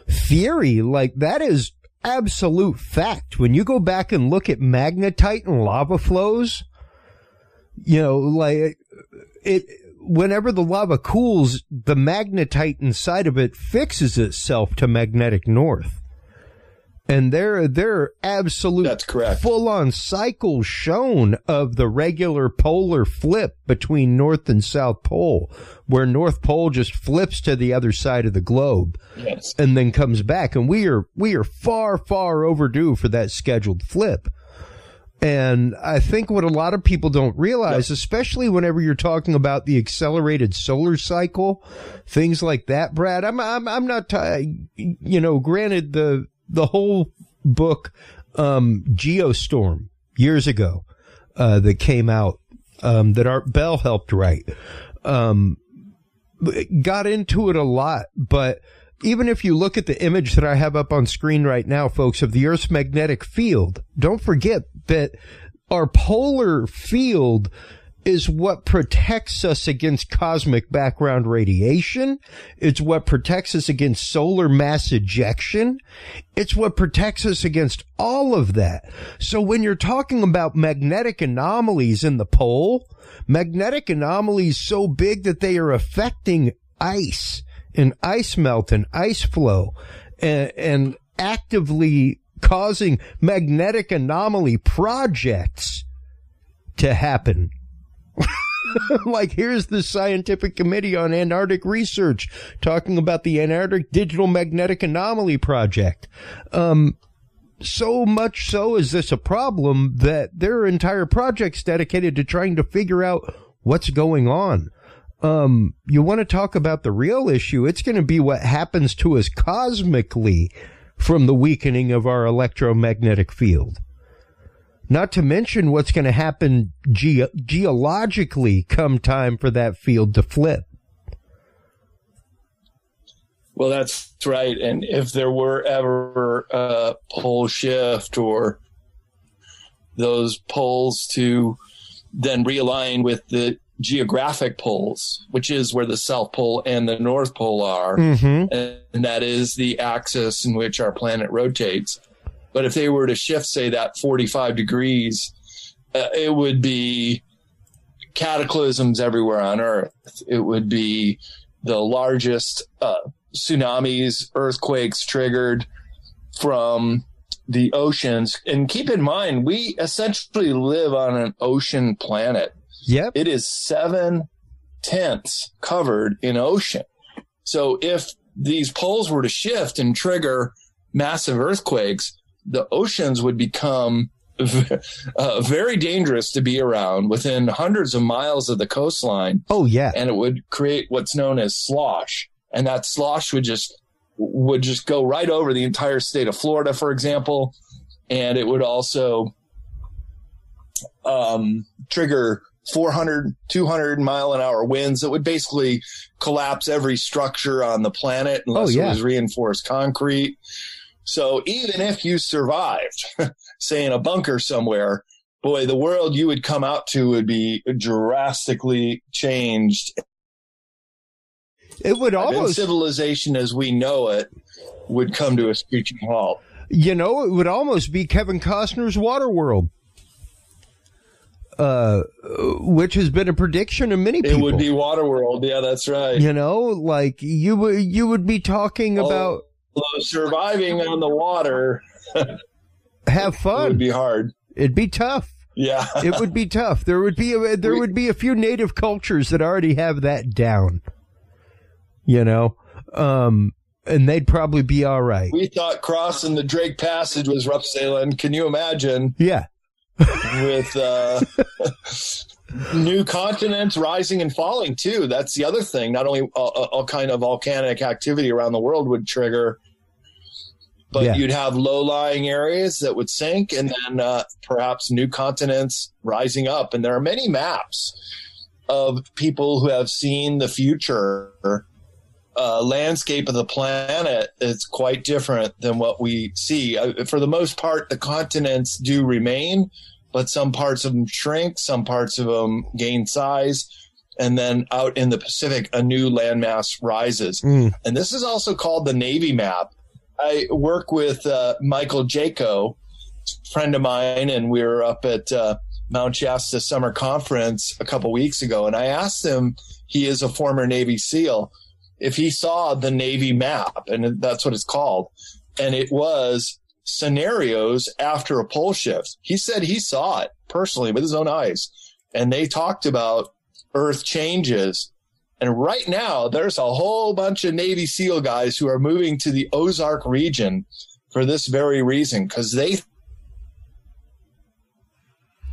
theory. Like that is absolute fact. When you go back and look at magnetite and lava flows, you know, like it whenever the lava cools, the magnetite inside of it fixes itself to magnetic north. And there are absolute That's correct. full on cycles shown of the regular polar flip between North and South Pole, where North Pole just flips to the other side of the globe Yes. and then comes back. And we are, we are far, far overdue for that scheduled flip. And I think what a lot of people don't realize, especially whenever you're talking about the accelerated solar cycle, things like that, Brad, I'm, I'm, I'm not, t- you know, granted the, the whole book, um, Geostorm years ago, uh, that came out, um, that Art Bell helped write, um, got into it a lot, but even if you look at the image that I have up on screen right now, folks, of the Earth's magnetic field, don't forget that our polar field is what protects us against cosmic background radiation. It's what protects us against solar mass ejection. It's what protects us against all of that. So when you're talking about magnetic anomalies in the pole, magnetic anomalies so big that they are affecting ice and ice melt and ice flow and, and actively causing magnetic anomaly projects to happen. *laughs* like here's the scientific committee on Antarctic research talking about the Antarctic Digital Magnetic Anomaly Project. Um, so much so is this a problem that there are entire projects dedicated to trying to figure out what's going on. Um, you want to talk about the real issue? It's going to be what happens to us cosmically from the weakening of our electromagnetic field. Not to mention what's going to happen ge- geologically come time for that field to flip. Well, that's right. And if there were ever a pole shift or those poles to then realign with the geographic poles, which is where the South Pole and the North Pole are, Mm-hmm. and that is the axis in which our planet rotates. But if they were to shift, say, that 45 degrees, uh, it would be cataclysms everywhere on Earth. It would be the largest uh, tsunamis, earthquakes triggered from the oceans. And keep in mind, we essentially live on an ocean planet. Yep. It is seven tenths covered in ocean. So if these poles were to shift and trigger massive earthquakes, the oceans would become *laughs* uh, very dangerous to be around within hundreds of miles of the coastline, Oh yeah. and it would create what's known as slosh. And that slosh would just would just go right over the entire state of Florida, for example, and it would also um, trigger 400, 200 mile an hour winds that would basically collapse every structure on the planet unless Oh, yeah. it was reinforced concrete. So even if you survived, *laughs* say in a bunker somewhere, boy, the world you would come out to would be drastically changed. It would almost, civilization as we know it would come to a screeching halt. you know, it would almost be Kevin Costner's Waterworld. Uh, which has been a prediction of many people. It would be Waterworld. Yeah, that's right. you know, like you would, you would be talking about Although surviving on the water *laughs* have fun. It'd be hard. It'd be tough. Yeah. *laughs* it would be tough. There would be a, there We- would be a few native cultures that already have that down. You know, um, and they'd probably be all right. we thought crossing the Drake Passage was rough sailing. Can you imagine Yeah, with uh, *laughs* new continents rising and falling too? That's the other thing. Not only all, all kind of volcanic activity around the world would trigger, but Yeah. you'd have low-lying areas that would sink, and then uh, perhaps new continents rising up. And there are many maps of people who have seen the future uh, landscape of the planet is quite different than what we see. Uh, for the most part, the continents do remain, but some parts of them shrink, some parts of them gain size. And then out in the Pacific, a new landmass rises. Mm. And this is also called the Navy map. I work with uh, Michael Jaco, friend of mine, and we were up at uh, Mount Shasta Summer Conference a couple weeks ago. And I asked him, he is a former Navy SEAL, if he saw the Navy map, and that's what it's called. And it was scenarios after a pole shift. He said he saw it personally with his own eyes. And they talked about Earth changes. And right now, there's a whole bunch of Navy SEAL guys who are moving to the Ozark region for this very reason, because they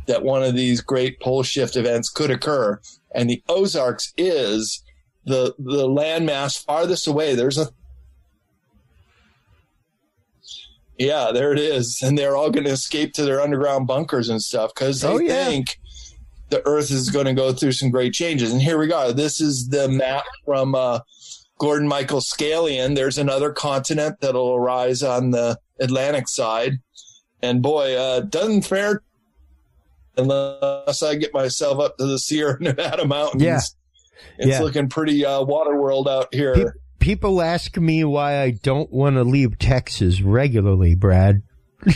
that one of these great pole shift events could occur. And the Ozarks is the the landmass farthest away. There's a yeah, there it is, *laughs* and they're all going to escape to their underground bunkers and stuff because they Oh, yeah. think the Earth is going to go through some great changes. And here we go. This is the map from uh, Gordon Michael Scallion. There's another continent that'll arise on the Atlantic side, and boy, uh, doesn't fare unless I get myself up to the Sierra *laughs* Nevada mountains. Yeah. It's Yeah. looking pretty uh, water world out here. Pe- people ask me why I don't want to leave Texas regularly, Brad. *laughs*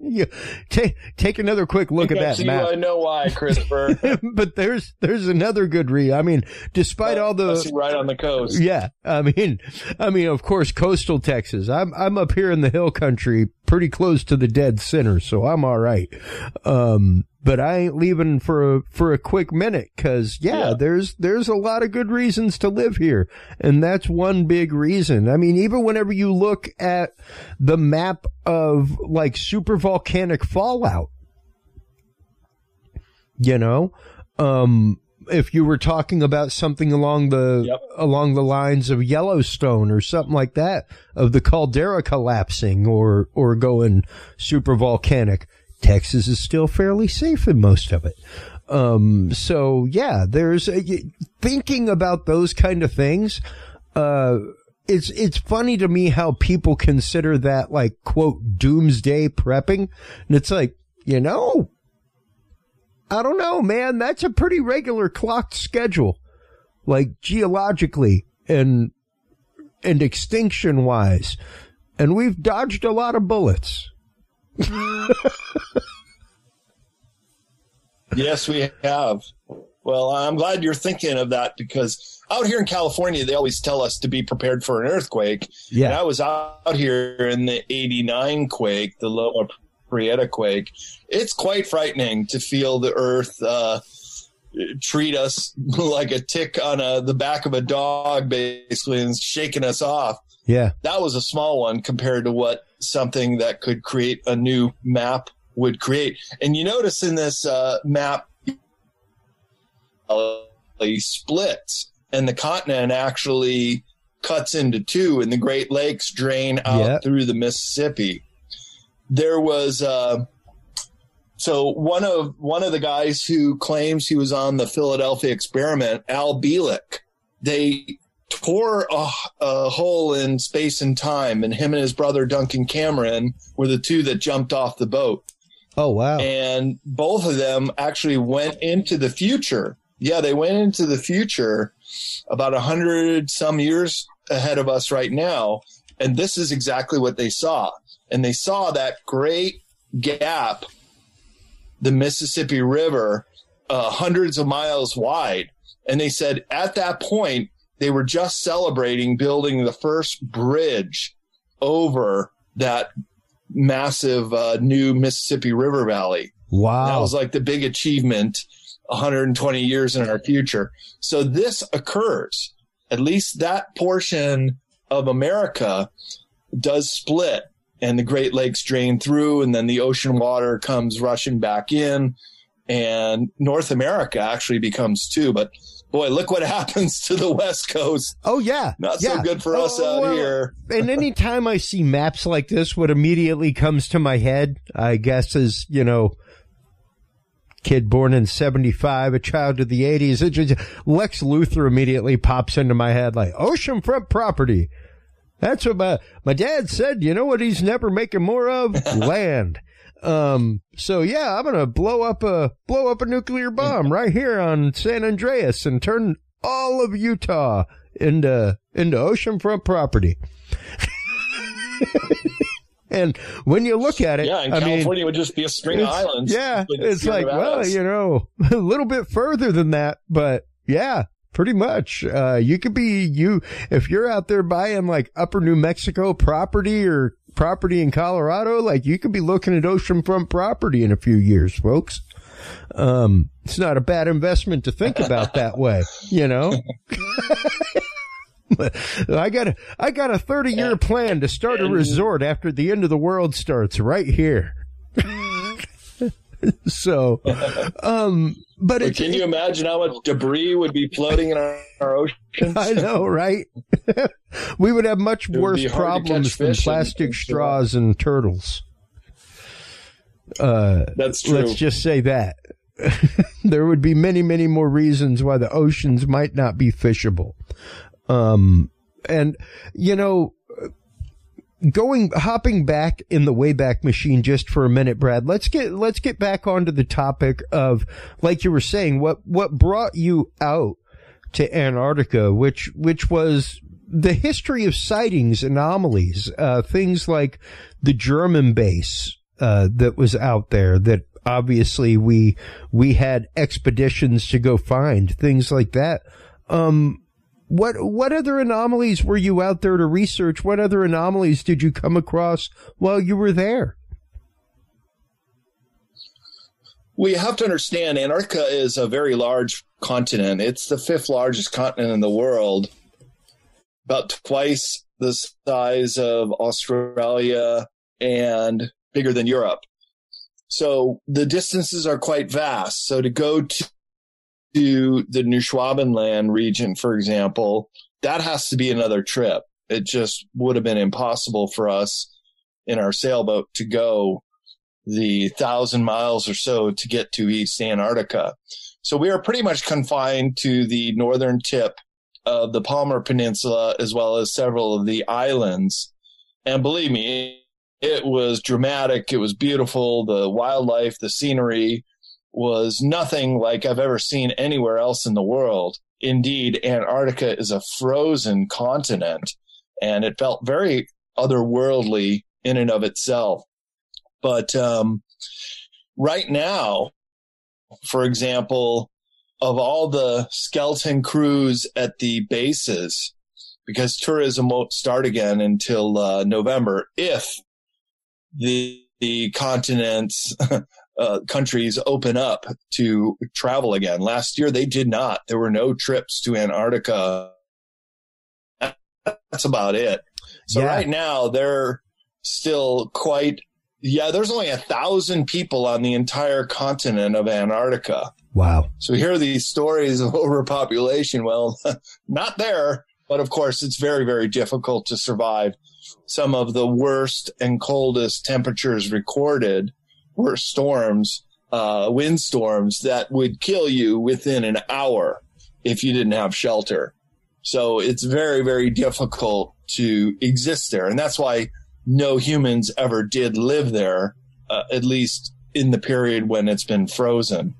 you, take take another quick look at that map. I know why, Christopher. *laughs* but there's there's another good reason. I mean, despite all Must the right on the coast. yeah, I mean, I mean, of course, coastal Texas. I'm I'm up here in the hill country, pretty close to the dead center, so I'm all right. Um, but I ain't leaving for a for a quick minute because yeah, Yeah. there's there's a lot of good reasons to live here, and that's one big reason. I mean, even whenever you look at the map of like super volcanic fallout, you know, um, if you were talking about something along the Yep. along the lines of Yellowstone or something like that, of the caldera collapsing or or going super volcanic, Texas is still fairly safe in most of it. Um, so yeah, there's a, thinking about those kind of things. Uh, it's it's funny to me how people consider that like quote doomsday prepping, and it's like you know, I don't know, man. That's a pretty regular clocked schedule, like geologically and and extinction wise, and we've dodged a lot of bullets. *laughs* Yes, we have. Well, I'm glad you're thinking of that because out here in California, they always tell us to be prepared for an earthquake. And Yeah, I was out here in the 89 quake, the Loma Prieta quake. It's quite frightening to feel the earth uh, treat us *laughs* like a tick on a, the back of a dog, basically, and shaking us off. yeah, That was a small one compared to what something that could create a new map would create. And you notice in this uh, map, splits, and the continent actually cuts into two, and the Great Lakes drain out Yeah. through the Mississippi. There was uh, so one of one of the guys who claims he was on the Philadelphia experiment, Al Bielek. They tore a, a hole in space and time, and him and his brother Duncan Cameron were the two that jumped off the boat oh wow, and both of them actually went into the future. Yeah, they went into the future about a hundred some years ahead of us right now, and this is exactly what they saw. And they saw that great gap, the Mississippi River, uh, hundreds of miles wide. And they said at that point they were just celebrating building the first bridge over that massive uh, new Mississippi River Valley. Wow. That was like the big achievement 120 years in our future. So this occurs. At least that portion of America does split and the Great Lakes drain through and then the ocean water comes rushing back in and North America actually becomes two. But boy, look what *laughs* happens to the West Coast. oh yeah, Not yeah. so good for us Oh, out well, here. *laughs* and anytime I see maps like this, what immediately comes to my head, I guess, is you know, kid born in '75, a child of the '80s. It just, Lex Luthor immediately pops into my head like oceanfront property. That's what my my dad said. You know what he's never making more of? *laughs* Land. Um, so yeah, I'm gonna blow up a blow up a nuclear bomb right here on San Andreas and turn all of Utah into into oceanfront property. *laughs* and when you look at it, Yeah, and I mean, California would just be a string of islands. Yeah, it's like, well, Nevadas. you know, *laughs* a little bit further than that, but yeah, pretty much. Uh, you could be you if you're out there buying like Upper New Mexico property or property in Colorado, like you could be looking at oceanfront property in a few years, folks. Um, it's not a bad investment to think about that way, you know. *laughs* I got a I got a 30 year plan to start a resort after the end of the world starts right here. *laughs* *laughs* so, um, but can you imagine how much debris would be floating in our, our oceans? *laughs* I know, right? *laughs* we would have much would worse be hard to problems than plastic and straws and turtles. Uh, That's true. let's just say that. there would be many, many more reasons why the oceans might not be fishable. Um, and, you know, going, hopping back in the Wayback Machine just for a minute, Brad, let's get, let's get back onto the topic of, like you were saying, what, what brought you out to Antarctica, which, which was the history of sightings, anomalies, uh, things like the German base, uh, that was out there that obviously we, we had expeditions to go find, things like that. Um, what what other anomalies were you out there to research? What other anomalies did you come across while you were there? we have to understand Antarctica is a very large continent. It's the fifth largest continent in the world, about twice the size of Australia and bigger than Europe. So the distances are quite vast. So to go to, to the Neuschwabenland region, for example, that has to be another trip. It just would have been impossible for us in our sailboat to go the thousand miles or so to get to East Antarctica. So we are pretty much confined to the northern tip of the Palmer Peninsula as well as several of the islands. And believe me, it was dramatic. It was beautiful. The wildlife, the scenery was nothing like I've ever seen anywhere else in the world. Indeed, Antarctica is a frozen continent and it felt very otherworldly in and of itself. But um, right now, for example, of all the skeleton crews at the bases, because tourism won't start again until uh, November, if the the continents *laughs* uh, countries open up to travel again. Last year they did not. There were no trips to Antarctica. That's about it. So Yeah. right now they're still quite. Yeah, there's only a thousand people on the entire continent of Antarctica. Wow. So we hear these stories of *laughs* overpopulation. Well, *laughs* not there, but of course it's very, very difficult to survive some of the worst and coldest temperatures recorded were storms, uh, windstorms that would kill you within an hour if you didn't have shelter. So it's very, very difficult to exist there. And that's why no humans ever did live there, uh, at least in the period when it's been frozen.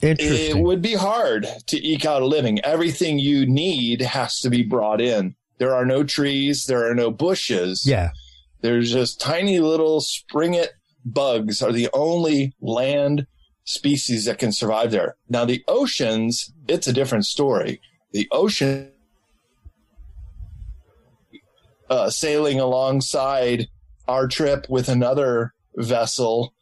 It would be hard to eke out a living. Everything you need has to be brought in. There are no trees, there are no bushes. yeah. There's just tiny little springet bugs are the only land species that can survive there. Now the oceans, it's a different story. The ocean uh, sailing alongside our trip with another vessel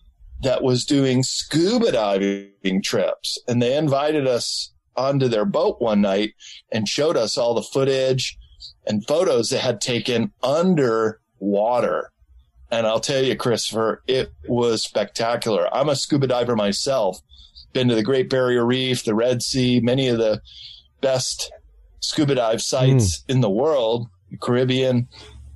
that was doing scuba diving trips and they invited us onto their boat one night and showed us all the footage and photos they had taken underwater. And I'll tell you, Christopher, it was spectacular. I'm a scuba diver myself. Been to the Great Barrier Reef, the Red Sea, many of the best scuba dive sites hmm. in the world, the Caribbean.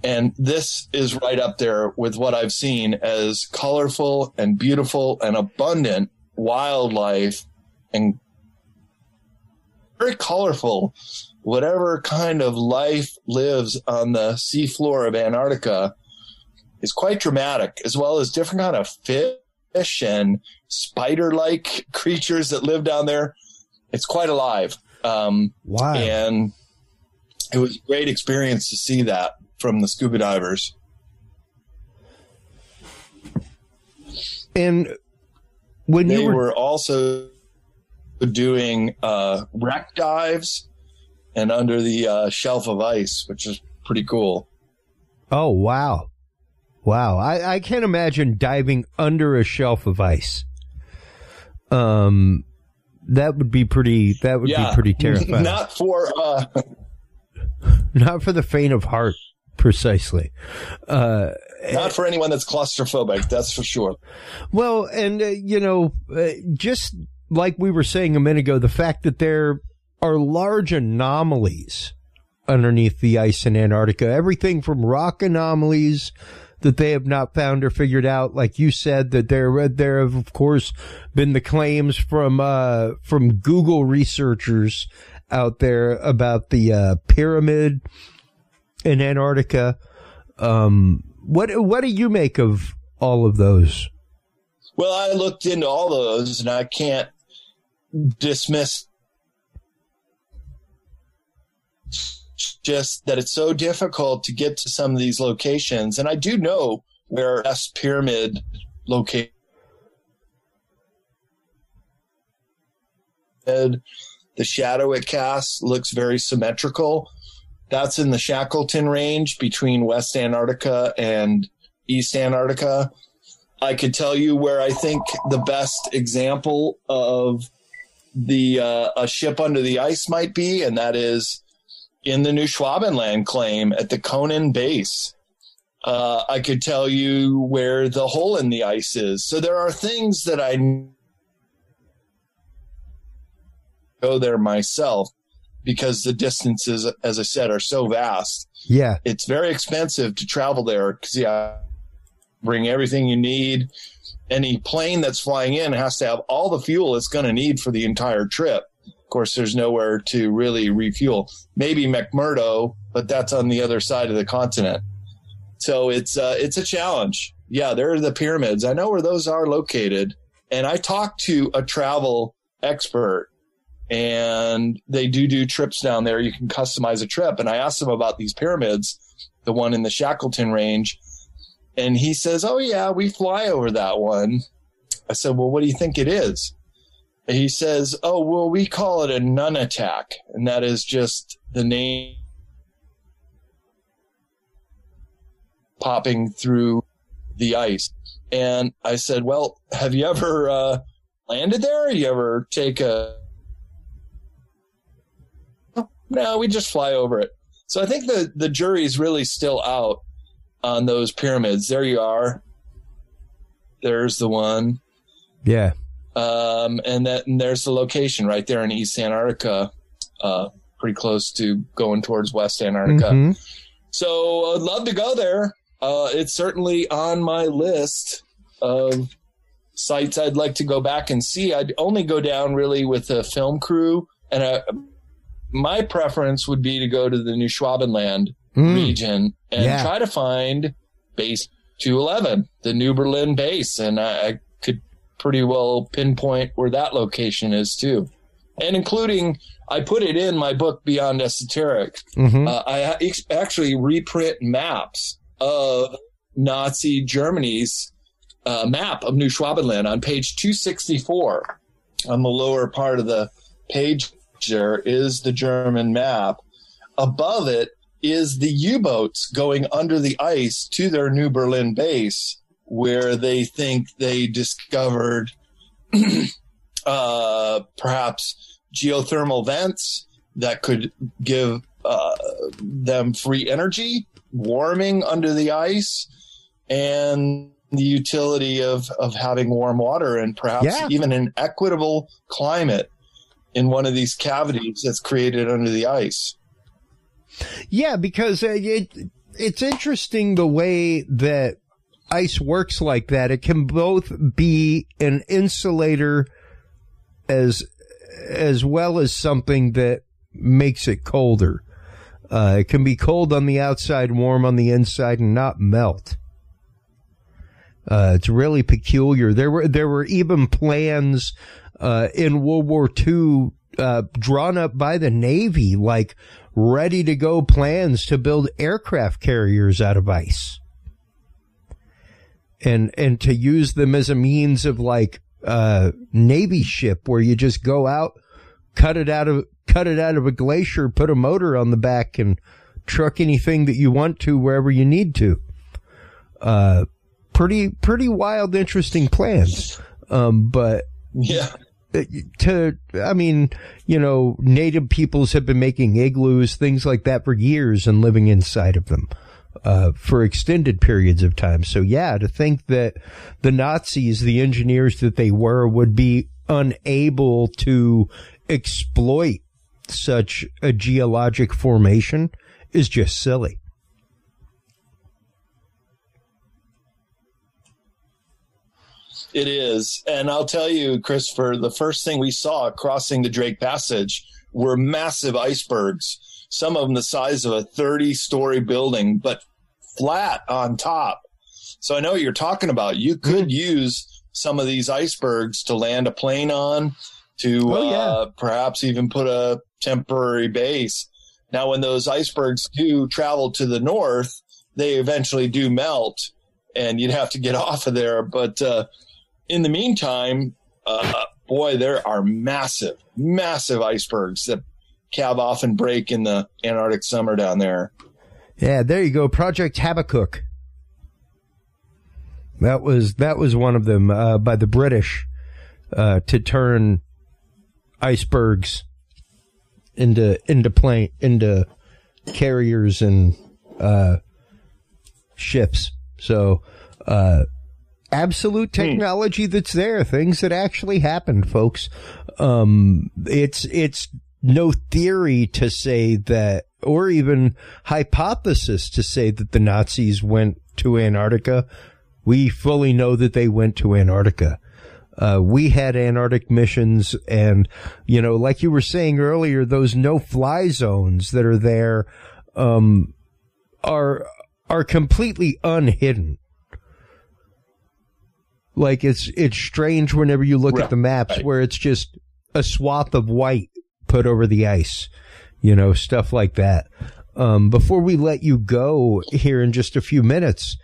And this is right up there with what I've seen as colorful and beautiful and abundant wildlife and very colorful. Whatever kind of life lives on the seafloor of Antarctica, is quite dramatic, as well as different kind of fish and spider-like *laughs* creatures that live down there. It's quite alive. Um, Wow. and it was a great experience to see that from the scuba divers. And when They you were, were, also doing uh, wreck dives and under the uh, shelf of ice, which is pretty cool. oh wow, wow, I, I can't imagine diving under a shelf of ice. Um, that would be pretty. That would be pretty terrifying. *laughs* Not for uh, *laughs* Not for the faint of heart, precisely. Uh, not for anyone that's claustrophobic. That's for sure. Well, and uh, you know, uh, just like we were saying a minute ago, the fact that there are large anomalies underneath the ice in Antarctica, everything from rock anomalies that they have not found or figured out, like you said, that there there have of course been the claims from uh, from Google researchers out there about the uh, pyramid in Antarctica. Um, what what do you make of all of those? Well, I looked into all those, and I can't dismiss just that it's so difficult to get to some of these locations. And I do know where S Pyramid located. The shadow it casts looks very symmetrical. That's in the Shackleton Range between West Antarctica and East Antarctica. I could tell you where I think the best example of the uh, a ship under the ice might be, and that is in the New Schwabenland claim at the Kohnen base. Uh, I could tell you where the hole in the ice is. So there are things that I go there myself because the distances, as I said, are so vast Yeah, it's very expensive to travel there because yeah, bring everything you need. Any plane that's flying in has to have all the fuel it's going to need for the entire trip. Of course, there's nowhere to really refuel. Maybe McMurdo, but that's on the other side of the continent. So it's uh, it's a challenge. Yeah, there are the pyramids. I know where those are located, and I talked to a travel expert and they do do trips down there. You can customize a trip. And I asked them about these pyramids, the one in the Shackleton range. And he says, Oh, yeah, we fly over that one. I said, Well, what do you think it is? And he says, Oh, well, we call it a nunatak. And that is just the name popping through the ice. And I said, Well, have you ever uh, landed there? You ever take a no, we just fly over it. So I think the the jury's really still out on those pyramids. There you are. There's the one, yeah. um, and that and there's the location right there in East Antarctica, uh, pretty close to going towards West Antarctica. Mhm. So I'd love to go there. Uh, it's certainly on my list of sites I'd like to go back and see. I'd only go down really with a film crew, and a, my preference would be to go to the New Schwabenland Mm. region and Yeah. try to find base 211, the New Berlin base, and I, I could pretty well pinpoint where that location is too, and including. I put it in my book Beyond Esoteric, Mhm. uh, I actually reprint maps of Nazi Germany's uh, map of New Schwabenland on page 264. On the lower part of the page, there is the German map. Above it is the U boats going under the ice to their New Berlin base, where they think they discovered *clears throat* uh, perhaps geothermal vents that could give uh, them free energy, warming under the ice, and the utility of, of having warm water and perhaps Yeah. even an equitable climate in one of these cavities that's created under the ice. Yeah, because uh, it it's interesting the way that ice works like that. It can both be an insulator as as well as something that makes it colder. Uh, it can be cold on the outside, warm on the inside, and not melt. Uh, it's really peculiar. There were there were even plans uh, in World War II uh, drawn up by the Navy, like ready to go plans to build aircraft carriers out of ice, and and to use them as a means of like uh, Navy ship where you just go out, cut it out of cut it out of a glacier, put a motor on the back, and truck anything that you want to wherever you need to. Uh, pretty pretty wild, interesting plans. Um, but yeah, to I mean, you know, native peoples have been making igloos, things like that for years, and living inside of them. Uh, for extended periods of time. So yeah, to think that the Nazis, the engineers that they were, would be unable to exploit such a geologic formation is just silly. It is. And I'll tell you, Christopher, the first thing we saw crossing the Drake Passage were massive icebergs, some of them the size of a 30 story building, but flat on top. So I know what you're talking about. You could mm. use some of these icebergs to land a plane on, to oh, yeah. uh, perhaps even put a temporary base. Now, when those icebergs do travel to the north, they eventually do melt and you'd have to get *laughs* off of there. But uh, in the meantime, uh, boy, there are massive, massive icebergs that calve off and break in the Antarctic summer down there. Yeah, there you go. Project Habakkuk. That was that was one of them uh, by the British uh, to turn icebergs into into plane into carriers and uh, ships. So absolute hmm. technology that's there, things that actually happened, folks. Um, it's, it's no theory to say that, or even hypothesis to say that the Nazis went to Antarctica. We fully know that they went to Antarctica. Uh, we had Antarctic missions and, you know, like you were saying earlier, those no fly zones that are there, um, are, are completely unhidden. Like it's it's strange whenever you look right. at the maps where it's just a swath of white put over the ice, you know, stuff like that. Um, before we let you go here in just a few minutes,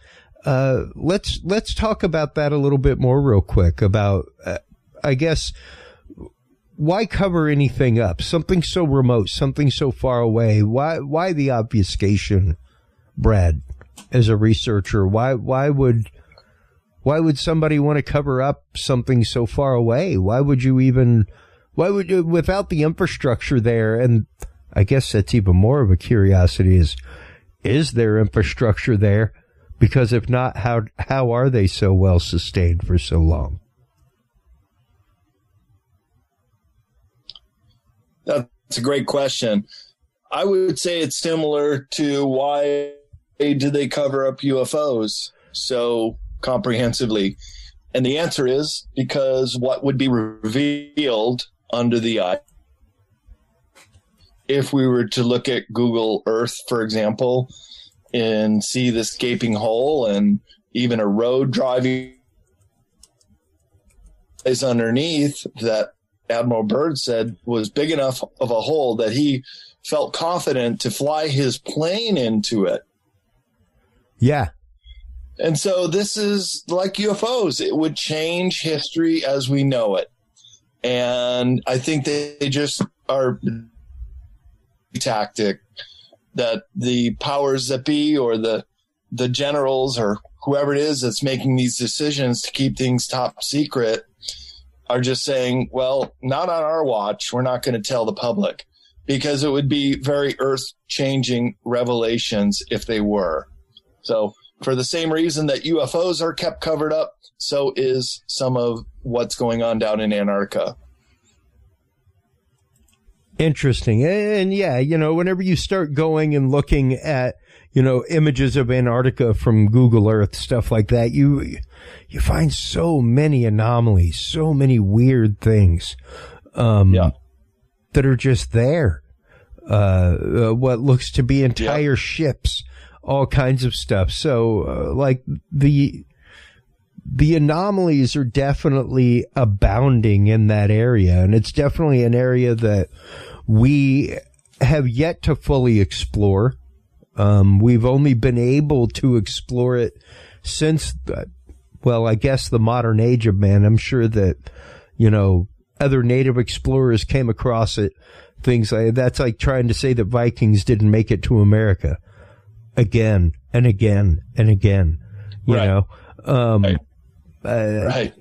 uh, let's let's talk about that a little bit more real quick. About, uh, I guess, why cover anything up? Something so remote, something so far away. Why why the obfuscation, Brad? As a researcher, why why would why would somebody want to cover up something so far away? Why would you even, why would you, without the infrastructure there? And I guess that's even more of a curiosity is, is there infrastructure there? Because if not, how, how are they so well sustained for so long? That's a great question. I would say it's similar to why do they cover up UFOs? So comprehensively? And the answer is because what would be revealed under the eye, if we were to look at Google Earth, for example, and see this gaping hole and even a road driving is underneath that Admiral Byrd said was big enough of a hole that he felt confident to fly his plane into it. Yeah. And so this is like UFOs. It would change history as we know it. And I think they just are tactic that the powers that be or the the generals or whoever it is that's making these decisions to keep things top secret are just saying, well, not on our watch. We're not going to tell the public because it would be very earth changing revelations if they were. So for the same reason that UFOs are kept covered up, so is some of what's going on down in Antarctica. Interesting. And yeah, you know, whenever you start going and looking at, you know, images of Antarctica from Google Earth, stuff like that, you, you find so many anomalies, so many weird things, um, yeah. that are just there. Uh, uh, what looks to be entire yeah. ships all kinds of stuff. So, uh, like the the anomalies are definitely abounding in that area. And it's definitely an area that we have yet to fully explore. Um, we've only been able to explore it since, the, well, I guess the modern age of man. I'm sure that, you know, other native explorers came across it. Things like that's like trying to say that Vikings didn't make it to America again and again and again. You Right. know, um, Right. uh, Right.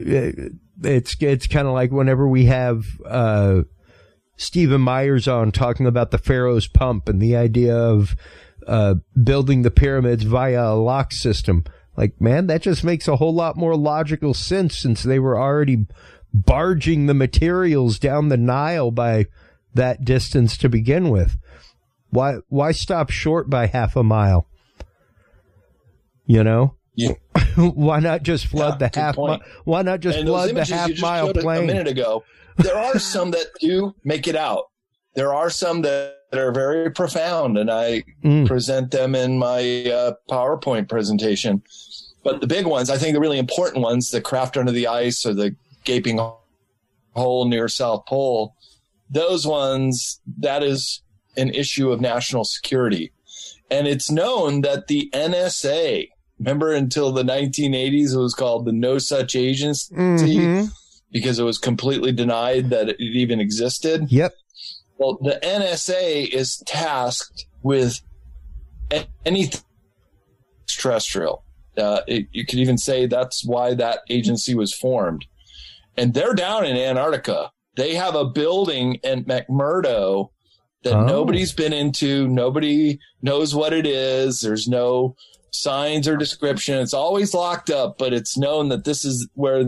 it's it's kind of like whenever we have uh, Stephen Myers on talking about the Pharaoh's pump and the idea of uh, building the pyramids via a lock system. Like, man, that just makes a whole lot more logical sense since they were already barging the materials down the Nile by that distance to begin with. Why why stop short by half a mile? You know? Yeah. *laughs* why not just flood Yeah, the half mile? Why not just and flood the half mile a- a minute ago, there are some that do make it out. There are some that, that are very profound, and I Mm. present them in my uh, PowerPoint presentation. But the big ones, I think the really important ones, the craft under the ice or the gaping hole near South Pole, those ones, that is an issue of national security. And it's known that the NSA, remember until the 1980s, it was called the No Such Agency Mhm. because it was completely denied that it even existed. Yep. Well, the NSA is tasked with anything extraterrestrial. Uh, it, you could even say that's why that agency was formed. And they're down in Antarctica. They have a building in McMurdo that Oh. nobody's been into. Nobody knows what it is. There's no signs or description. It's always locked up, but it's known that this is where it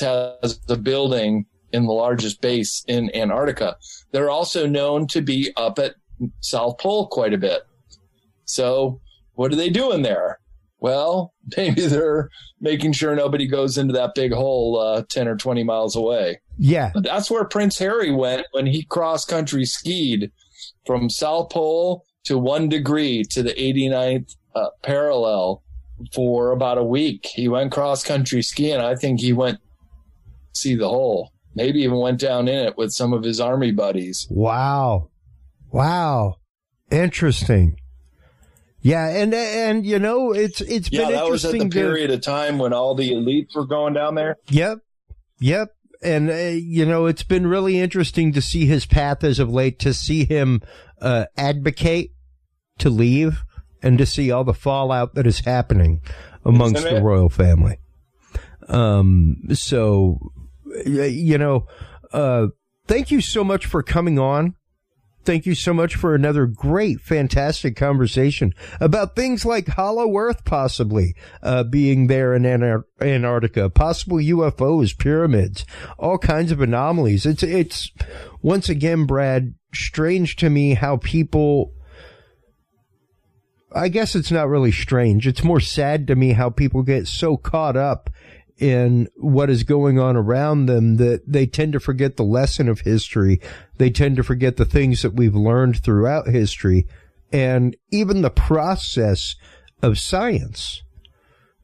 has the building in the largest base in Antarctica. They're also known to be up at South Pole quite a bit. So what are they doing there? Well, *laughs* maybe they're making sure nobody goes into that big hole uh, 10 or 20 miles away. Yeah. That's where Prince Harry went when he cross country skied from South Pole to one degree to the 89th uh, parallel for about a week. He went cross country skiing. I think he went see the hole. Maybe even went down in it with some of his army buddies. Wow. Wow. Interesting. Yeah, and and you know it's it's Yeah, been that was at the interesting. to- period of time when all the elites were going down there. Yep. Yep. And, uh, you know, it's been really interesting to see his path as of late, to see him uh, advocate to leave and to see all the fallout that is happening amongst the royal family. Um, so, you know, uh, thank you so much for coming on. Thank you so much for another great, fantastic conversation about things like Hollow Earth possibly uh, being there in Antarctica, possible UFOs, pyramids, all kinds of anomalies. It's it's once again, Brad, strange to me how people. I guess it's not really strange. It's more sad to me how people get so caught up in what is going on around them that they tend to forget the lesson of history. They tend to forget the things that we've learned throughout history and even the process of science,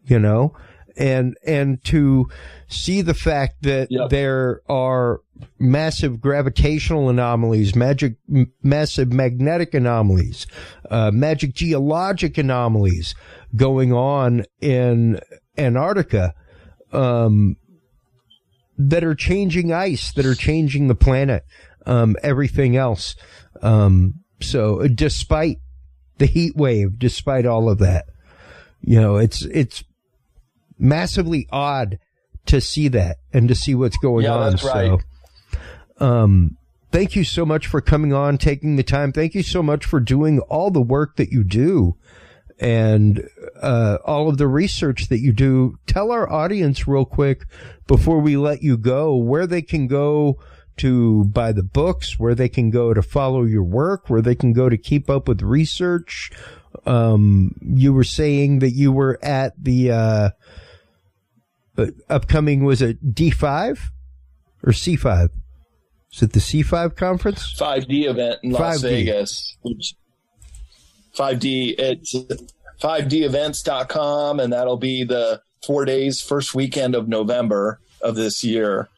you know, and, and to see the fact that Yep. there are massive gravitational anomalies, magic, m- massive magnetic anomalies, uh, magic geologic anomalies going on in Antarctica um, that are changing ice, that are changing the planet, um, everything else. Um, so despite the heat wave, despite all of that, you know, it's, it's massively odd to see that and to see what's going Yeah, on. that's right. So, um, thank you so much for coming on, taking the time. Thank you so much for doing all the work that you do and uh, all of the research that you do. Tell our audience real quick before we let you go where they can go to buy the books, where they can go to follow your work, where they can go to keep up with research. Um, you were saying that you were at the uh, upcoming was it D five or C five? Is it the C five conference? 5D event in Las 5D. Vegas. Which 5D, it's 5devents.com, and that'll be the four days, first weekend of November of this year.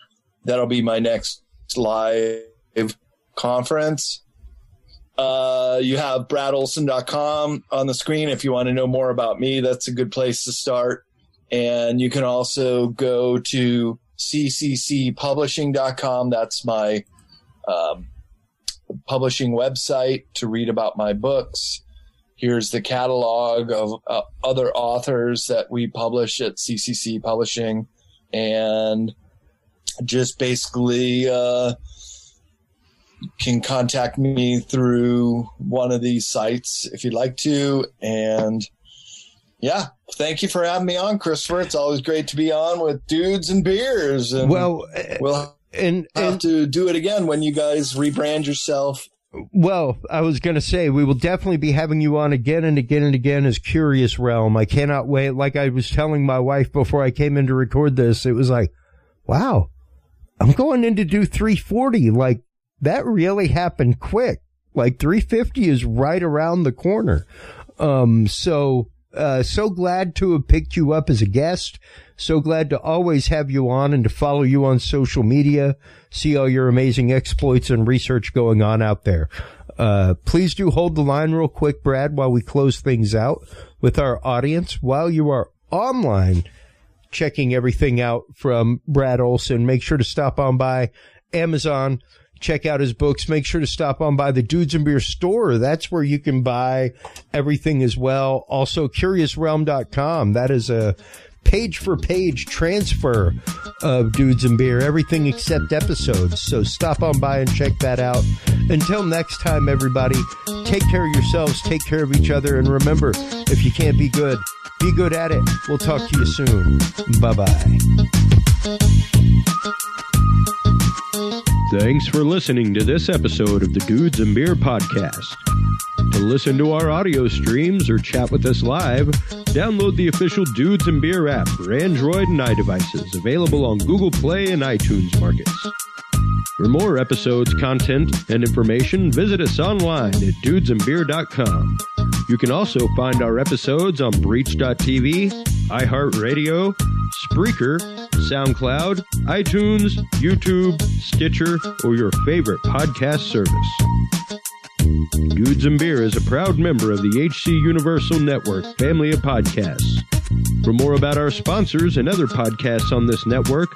That'll be my next live conference. Uh, you have bradolsen.com on the screen if you want to know more about me. That's a good place to start. And you can also go to cccpublishing.com. That's my um, publishing website to read about my books. Here's the catalog of uh, other authors that we publish at CCC Publishing. And just basically uh, can contact me through one of these sites if you'd like to. And yeah, thank you for having me on, Christopher. It's always great to be on with dudes and beers. And Well, we'll and, have and to do it again when you guys rebrand yourself. Well, I was going to say we will definitely be having you on again and again and again as Curious Realm. I cannot wait. Like I was telling my wife before I came in to record this, it was like, wow, I'm going in to do 340. Like that really happened quick. Like 350 is right around the corner. Um, so, uh, so glad to have picked you up as a guest. So glad to always have you on and to follow you on social media, see all your amazing exploits and research going on out there. Uh, please do hold the line real quick, Brad, while we close things out with our audience. While you are online checking everything out from Brad Olsen, make sure to stop on by Amazon, check out his books. Make sure to stop on by the Dudes and Beer store. That's where you can buy everything as well. Also, CuriousRealm.com. That is a page for page transfer of Dudes and Beer, everything except episodes. So stop on by and check that out. Until next time, everybody, take care of yourselves, take care of each other, and remember, if you can't be good, be good at it. We'll talk to you soon. Bye bye. Thanks for listening to this episode of the Dudes and Beer Podcast. To listen to our audio streams or chat with us live, download the official Dudes and Beer app for Android and iDevices, available on Google Play and iTunes markets. For more episodes, content, and information, visit us online at dudesandbeer.com. You can also find our episodes on Breach.tv, iHeartRadio, Spreaker, SoundCloud, iTunes, YouTube, Stitcher, or your favorite podcast service. Dudes and Beer is a proud member of the HC Universal Network family of podcasts. For more about our sponsors and other podcasts on this network,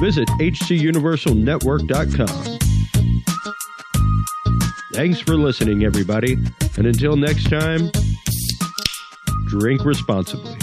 visit hcuniversalnetwork.com. Thanks for listening, everybody, and until next time, drink responsibly.